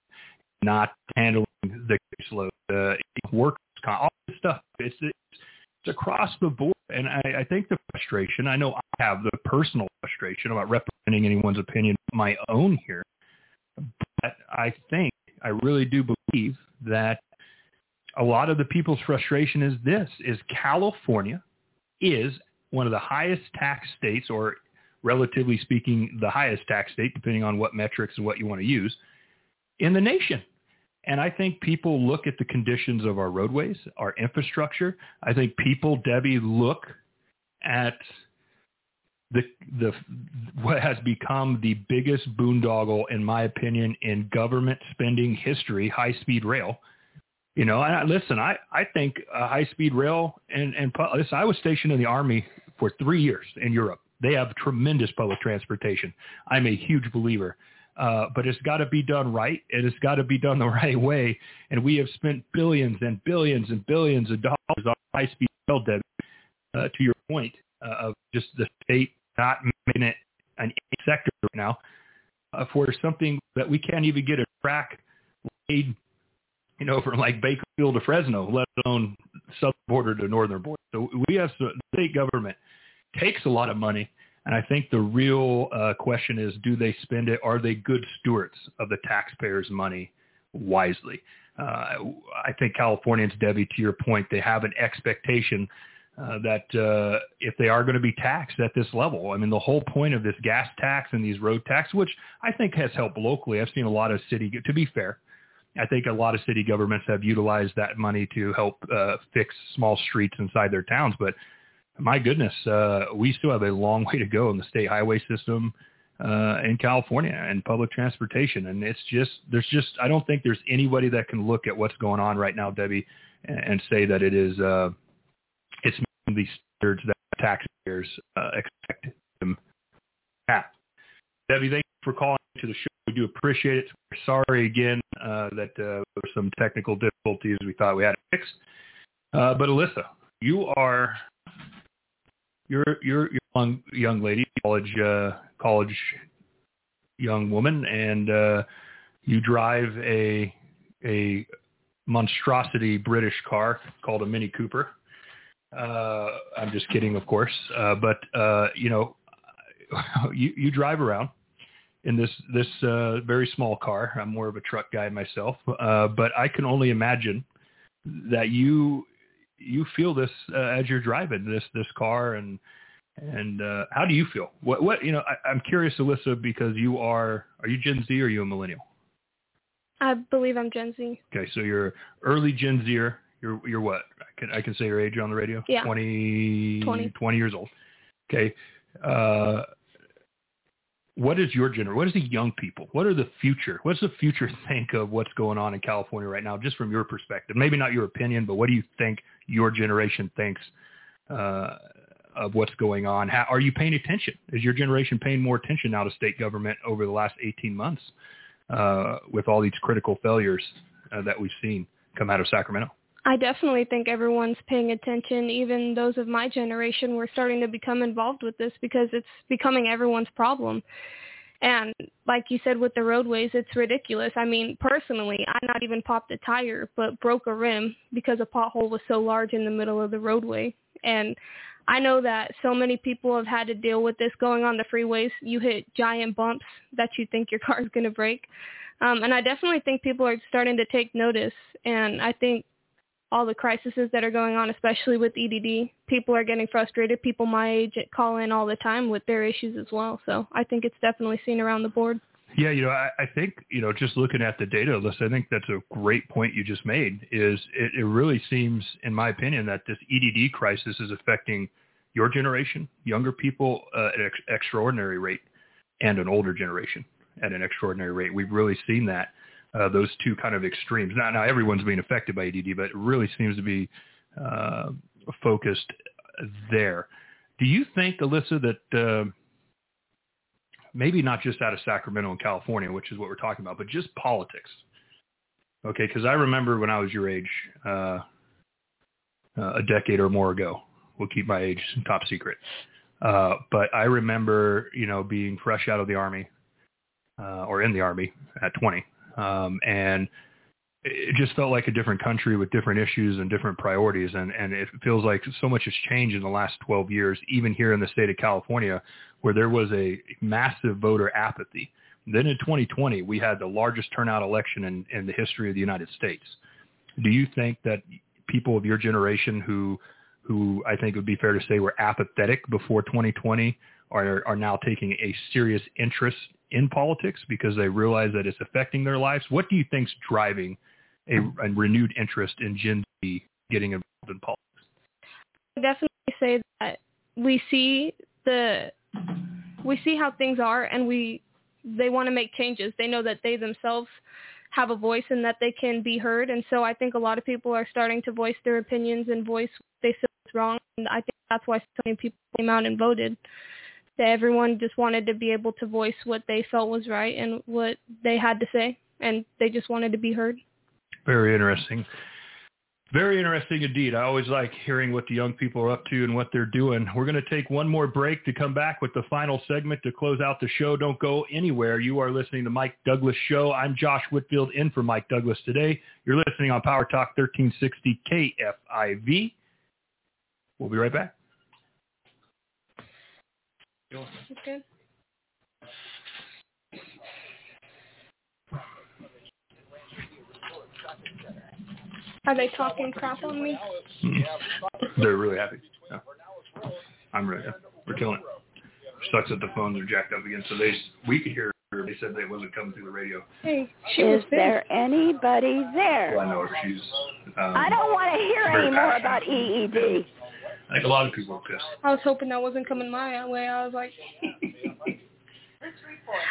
not handling the caseload, uh, work, all this stuff. It's, it's, it's across the board. And I, I think the frustration, I know I have the personal frustration about representing anyone's opinion, my own here. But I think, I really do believe that a lot of the people's frustration is this, is California is one of the highest tax states or relatively speaking, the highest tax state, depending on what metrics and what you want to use, in the nation. And I think people look at the conditions of our roadways, our infrastructure. I think people, Debbie, look at the the what has become the biggest boondoggle, in my opinion, in government spending history, high speed rail. You know, and I, listen, I I think high speed rail and and listen, I was stationed in the army for three years in Europe. They have tremendous public transportation. I'm a huge believer uh, but it's got to be done right. It has got to be done the *laughs* right way. And we have spent billions and billions and billions of dollars on high-speed rail debt, uh, to your point, uh, of just the state not making it an sector right now uh, for something that we can't even get a track laid, you know, *laughs* from like Bakersfield to Fresno, let alone southern border to northern border. So we have the state government takes a lot of money And I think the real uh, question is, do they spend it? Are they good stewards of the taxpayers' money wisely? Uh, I think Californians, Debbie, to your point, they have an expectation uh, that uh, if they are going to be taxed at this level, I mean, the whole point of this gas tax and these road tax, which I think has helped locally. I've seen a lot of city, to be fair, I think a lot of city governments have utilized that money to help uh, fix small streets inside their towns. But my goodness, uh, we still have a long way to go in the state highway system uh, in California and public transportation. And it's just, there's just, I don't think there's anybody that can look at what's going on right now, Debbie, and, and say that it is, uh, it's the standards that taxpayers uh, expect them at. Debbie, thank you for calling to the show. We do appreciate it. We're sorry again uh, that uh, there were some technical difficulties we thought we had fixed. Uh, but Alyssa, you are you're you're, you're young, young lady, college uh, college young woman, and uh, you drive a a monstrosity British car called a Mini Cooper. Uh, I'm just kidding, of course, uh, but uh, you know, *laughs* you you drive around in this this uh, very small car. I'm more of a truck guy myself, uh, but I can only imagine that you you feel this uh, as you're driving this this car and and uh, how do you feel? What what you know? I, I'm curious, Alyssa, because you are are you Gen Z or are you a millennial? I believe I'm Gen Z. Okay, so you're early Gen Zer. You're you're what? I can I can say your age on the radio. Yeah. 20, 20. 20 years old. Okay. Uh, what is your generation? What is the young people? What are the future? What's the future *laughs* think of what's going on in California right now, just from your perspective? Maybe not your opinion, but what do you think your generation thinks uh, of what's going on? How, are you paying attention? Is your generation paying more attention now to state government over the last 18 months uh, with all these critical failures uh, that we've seen come out of Sacramento? I definitely think everyone's paying attention. Even those of my generation were starting to become involved with this because it's becoming everyone's problem. And like you said with the roadways, it's ridiculous. I mean, personally, I not even popped a tire, but broke a rim because a pothole was so large in the middle of the roadway. And I know that so many people have had to deal with this going on the freeways. You hit giant bumps that you think your *laughs* car is going to break. Um, and I definitely think people are starting to take notice. And I think all the crises that are going on, especially with EDD. People are getting frustrated. People my age call in all the time with their issues as well. So I think it's definitely seen around the board. Yeah, you know, I, I think, you know, just looking at the data list, I think that's a great point you just made is it, it really seems, in my opinion, that this EDD crisis is affecting your generation, younger people uh, at an ex- extraordinary rate and an older generation at an extraordinary rate. We've really seen that uh, those two kind of extremes. Now, now everyone's being affected by EDD, but it really seems to be uh, focused there. Do you think, Alyssa, that uh, maybe not just out of Sacramento and California, which is what we're talking about, but just politics? Okay, because I remember when I was your age, uh, uh, a decade or more ago. We'll keep my age top secret. Uh, but I remember, you know, being fresh out of the army uh, or in the army at 20, um, and it just felt like a different country with different issues and different priorities. And, and it feels like so much has changed in the last 12 years, even here in the state of California, where there was a massive voter apathy. Then in 2020, we had the largest turnout election in, in the history of the United States. Do you think that people of your generation who, who I think it would be fair to say were apathetic before 2020 are, are now taking a serious interest in politics because they realize that it's affecting their lives. What do you think's driving a, a renewed interest in Gen Z getting involved in politics? I definitely say that we see the we see how things are and we they want to make changes. They know that they themselves have a voice and that they can be heard. And so I think a lot of people are starting to voice their opinions and voice what they feel is wrong. And I think that's why so many people came out and voted that everyone just wanted to be able to voice what they felt was right and what they had to say, and they just wanted to be heard. Very interesting. Very interesting indeed. I always like hearing what the young people are up to and what they're doing. We're going to take one more break to come back with the final segment to close out the show. Don't go anywhere. You are listening to Mike Douglass Show. I'm Josh Whitfield in for Mike Douglass today. You're listening on Power Talk 1360 KFIV. We'll be right back. It's good. Are they talking crap on me? Mm. They're really happy. Yeah. I'm really. Yeah. We're killing it. Sucks that the phones are jacked up again. So they we could hear. her. They said they wasn't coming through the radio. Hey, she Is there anybody there? Well, I know her. She's. Um, I don't want to hear very any more passionate. about E EED. I think a lot of people are pissed. I was hoping that wasn't coming my way. I was like, *laughs*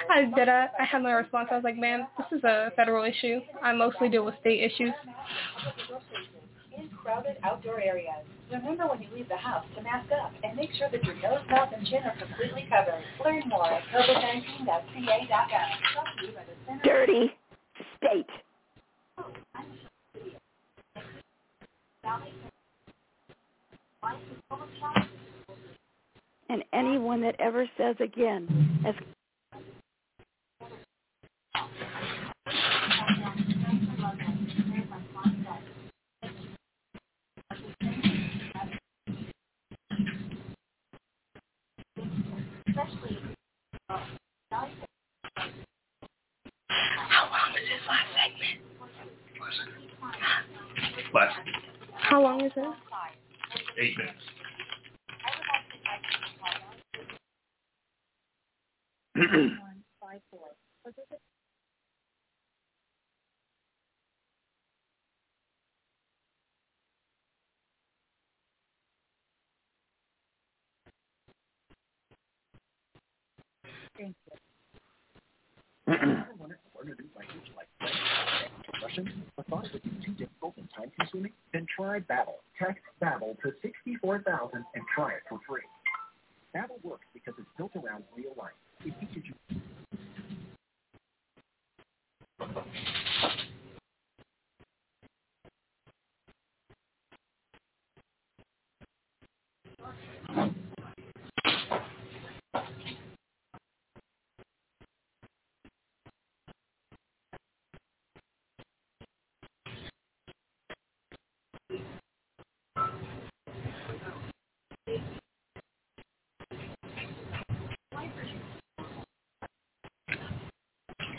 I did. I, I had my response. I was like, man, this is a federal issue. I mostly deal with state issues. in crowded outdoor areas. Remember when you leave the house to mask up and make sure that your nose, mouth, and chin are completely covered. Learn more at covid19.ca.gov. Brought to you by the Center Dirty state. Anyone that ever says again, as How long is this last segment? Last How long is it? eight minutes. Russian, but thought it would be too difficult and time consuming? Babbel. Text Babbel to 64000 and try it for free. Babbel works because it's built around real life. It teaches you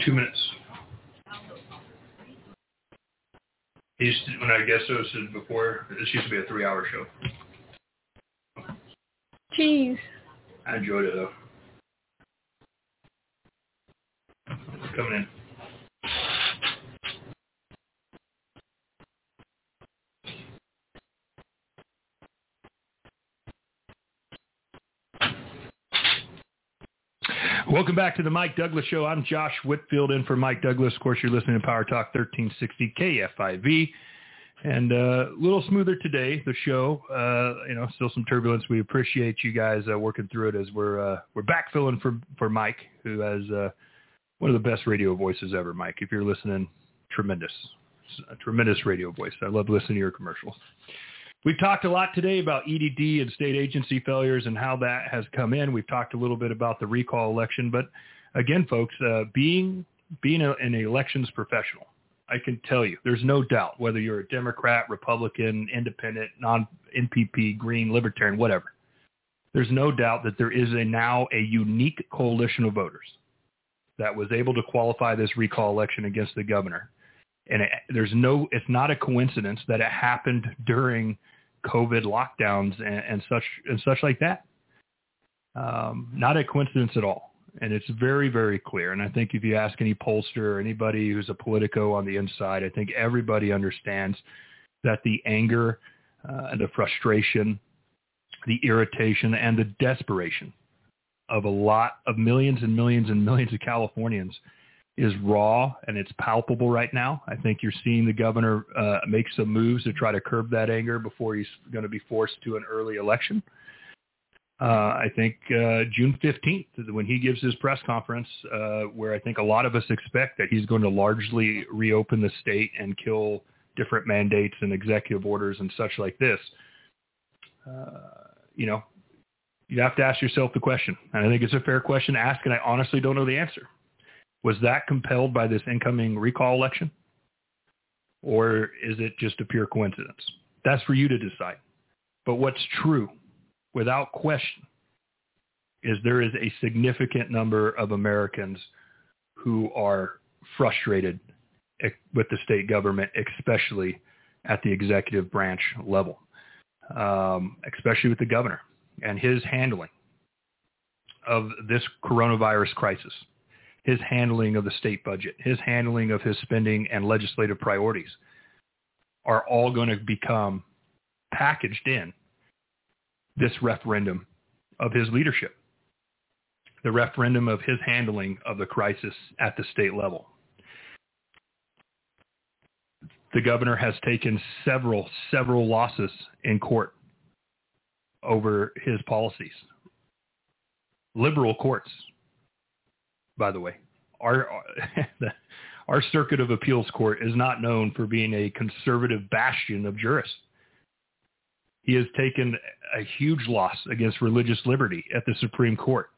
Two minutes. He used to, when I guess guest hosted before, this used to be a three-hour show. Jeez. I enjoyed it though. Coming in. Welcome back to the Mike Douglass Show. I'm Josh Whitfield in for Mike Douglass. Of course, you're listening to Power Talk 1360 KFIV. And uh, a little smoother today, the show. Uh, you know, still some turbulence. We appreciate you guys uh, working through it as we're uh, we're backfilling for for Mike, who has uh, one of the best radio voices ever. Mike, if you're listening, tremendous, a tremendous radio voice. I love listening to your commercials. We've talked a lot today about EDD and state agency failures and how that has come in. We've talked a little bit about the recall election, but again, folks, uh, being being a, an elections professional, I can tell you, there's no doubt whether you're a Democrat, Republican, Independent, non NPP, Green, Libertarian, whatever. There's no doubt that there is a now a unique coalition of voters that was able to qualify this recall election against the governor. And it, there's no, it's not a coincidence that it happened during COVID lockdowns and, and such and such like that. Um, not a coincidence at all. And it's very, very clear. And I think if you ask any pollster or anybody who's a politico on the inside, I think everybody understands that the anger uh, and the frustration, the irritation and the desperation of a lot of millions and millions and millions of Californians is raw and it's palpable right now. I think you're seeing the governor uh, make some moves to try to curb that anger before he's going to be forced to an early election. Uh, I think uh, June 15th, when he gives his press conference, uh, where I think a lot of us expect that he's going to largely reopen the state and kill different mandates and executive orders and such like this, uh, you know, you have to ask yourself the question. And I think it's a fair question to ask, and I honestly don't know the answer. Was that compelled by this incoming recall election? Or is it just a pure coincidence? That's for you to decide. But what's true, without question, is there is a significant number of Americans who are frustrated with the state government, especially at the executive branch level, um, especially with the governor and his handling of this coronavirus crisis, his handling of the state budget, his handling of his spending and legislative priorities are all going to become packaged in this referendum of his leadership, the referendum of his handling of the crisis at the state level. The governor has taken several, several losses in court over his policies. Liberal courts, by the way, our *laughs* our circuit of appeals court is not known for being a conservative bastion of jurists. He has taken a huge loss against religious liberty at the Supreme Court.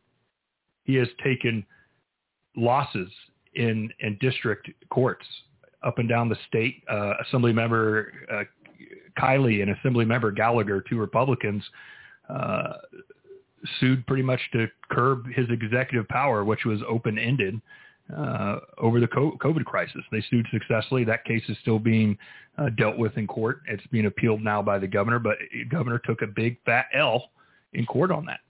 He has taken losses in in district courts up and down the state. Uh, Assembly member uh, Kiley and Assembly member Gallagher, two Republicans, uh, sued pretty much to curb his executive power, which was open-ended uh, over the COVID crisis. They sued successfully. That case is still being uh, dealt with in court. It's being appealed now by the governor, but the governor took a big fat L in court on that.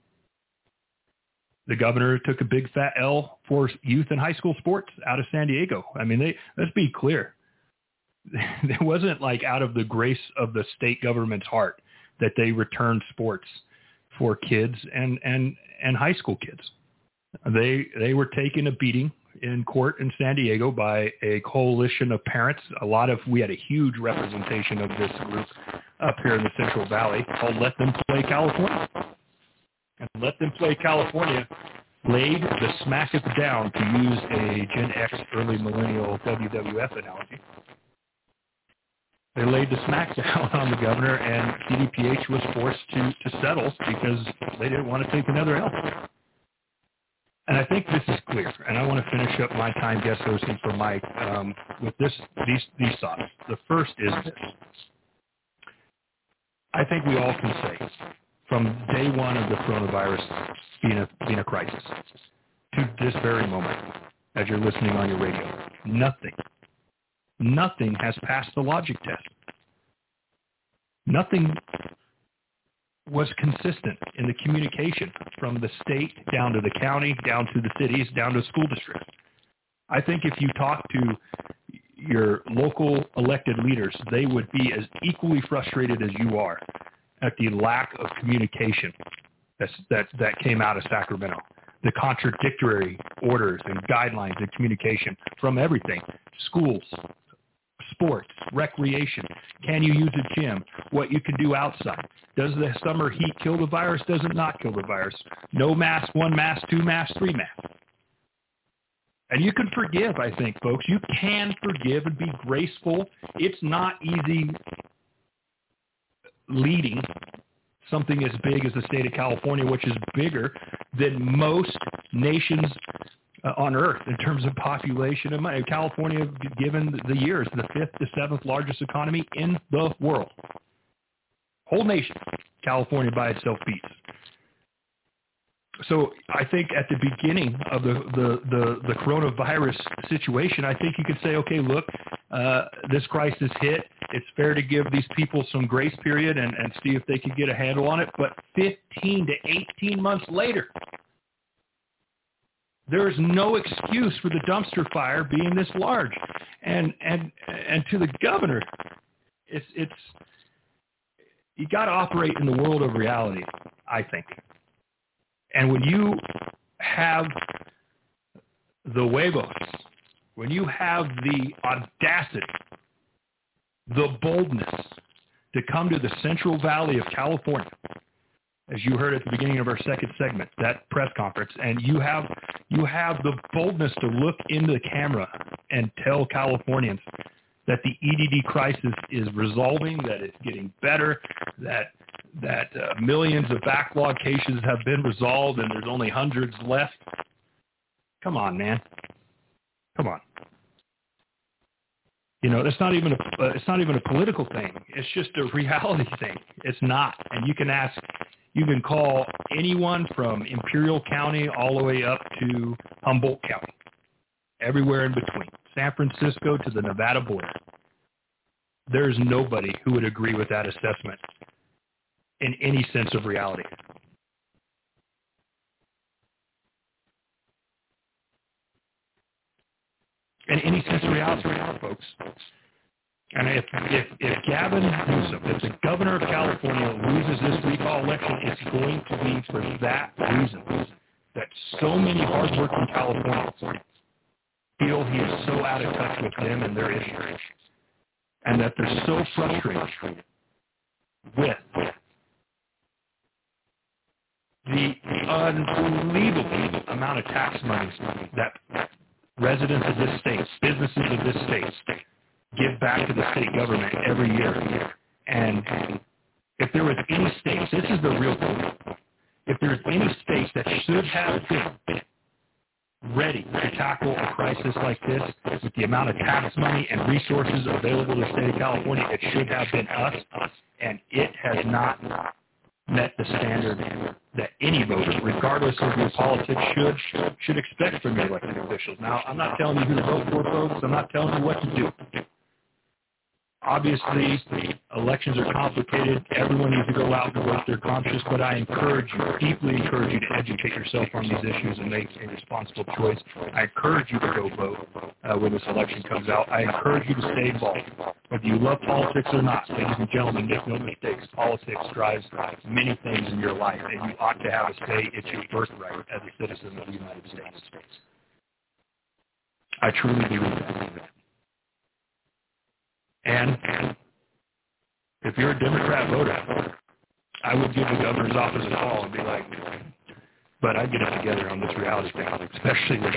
The governor took a big fat L for youth and high school sports out of San Diego. I mean, they let's be clear. *laughs* it wasn't like out of the grace of the state government's heart that they returned sports for kids and and and high school kids. They they were taking a beating in court in San Diego by a coalition of parents. A lot of we had a huge representation of this group up here in the Central Valley called Let Them Play California. And Let Them Play California laid the smack it down to use a Gen X early millennial WWF analogy. They laid the smack *laughs* down on the governor and CDPH was forced to, to settle because they didn't want to take another L. And I think this is clear, and I want to finish up my time guest hosting for Mike um, with this these these thoughts. The first is this: I think we all can say, from day one of the coronavirus being a being a crisis to this very moment, as you're listening on your radio, nothing, nothing has passed the logic test. Nothing was consistent in the communication from the state down to the county, down to the cities, down to school districts. I think if you talk to your local elected leaders, they would be as equally frustrated as you are at the lack of communication that's, that, that came out of Sacramento. The contradictory orders and guidelines and communication from everything, schools, sports, recreation. Can you use a gym? What you can do outside. Does the summer heat kill the virus? Does it not kill the virus? No mask, one mask, two masks, three masks. And you can forgive, I think, folks. You can forgive and be graceful. It's not easy leading something as big as the state of California, which is bigger than most nations uh, on Earth in terms of population and money. California, given the years, the fifth to seventh largest economy in the world. Whole nation, California by itself beats. So I think at the beginning of the, the, the, the coronavirus situation, I think you could say, okay, look, uh, this crisis hit. It's fair to give these people some grace period and, and see if they can get a handle on it. But 15 to 18 months later, there is no excuse for the dumpster fire being this large. And and and to the governor, it's it's you got to operate in the world of reality, I think. And when you have the huevos, when you have the audacity, the boldness to come to the Central Valley of California as you heard at the beginning of our second segment, that press conference, and you have you have the boldness to look into the camera and tell Californians that the EDD crisis is resolving, that it's getting better, that that uh, millions of backlog cases have been resolved, and there's only hundreds left. Come on, man. Come on. You know, it's not even a uh, it's not even a political thing. It's just a *laughs* reality thing. It's not. And you can ask You can call anyone from Imperial County all the way up to Humboldt County, everywhere in between, San Francisco to the Nevada border. There's nobody who would agree with that assessment in any sense of reality. In any sense of reality, folks. And if, if, if Gavin Newsom, if the governor of California loses this recall election, it's going to be for that reason, that so many hardworking Californians feel he is so out of touch with them and their issues, and that they're so frustrated with the unbelievable amount of tax money that residents of this state, businesses of this state, give back to the state government every year. And if there was any states, this is the real point. If there's any states that should have been ready to tackle a crisis like this with the amount of tax money and resources available to the state of California, it should have been us, and it has not met the standard that any voter, regardless of your politics, should should expect from your elected officials. Now, I'm not telling you who to vote for, folks. I'm not telling you what to do. Obviously, elections are complicated. Everyone needs to go out and vote their conscience, but I encourage you, deeply encourage you to educate yourself on these issues and make a responsible choice. I encourage you to go vote uh, when this election comes out. I encourage you to stay involved. Whether you love politics or not, ladies and gentlemen, make no mistakes. Politics drives many things in your life, and you ought to have a say. It's your birthright as a citizen of the United States. I truly do believe that. And if you're a Democrat voter, I would give the governor's office a call and be like, but I'd get it together on this reality thing, especially with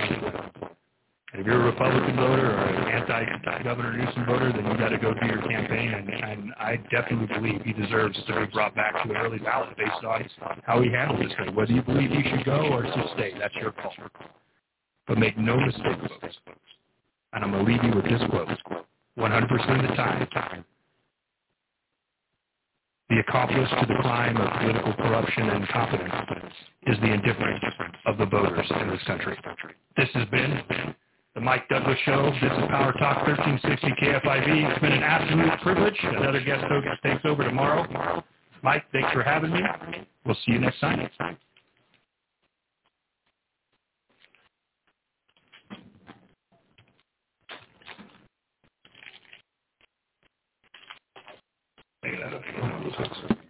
and if you're a Republican voter or an anti-Governor Newsom voter, then you got to go do your campaign. And, and I definitely believe he deserves to be brought back to an early ballot based on how he handled this thing. Whether you believe he should go or should stay, that's your call. But make no mistake, folks. And I'm going to leave you with this quote. 100% of the time, the accomplice to the crime of political corruption and incompetence is the indifference of the voters in this country. This has been the Mike Douglass Show. This is Power Talk 1360 KFIV. It's been an absolute privilege. Another guest host takes over tomorrow. Mike, thanks for having me. We'll see you next time. Take that up.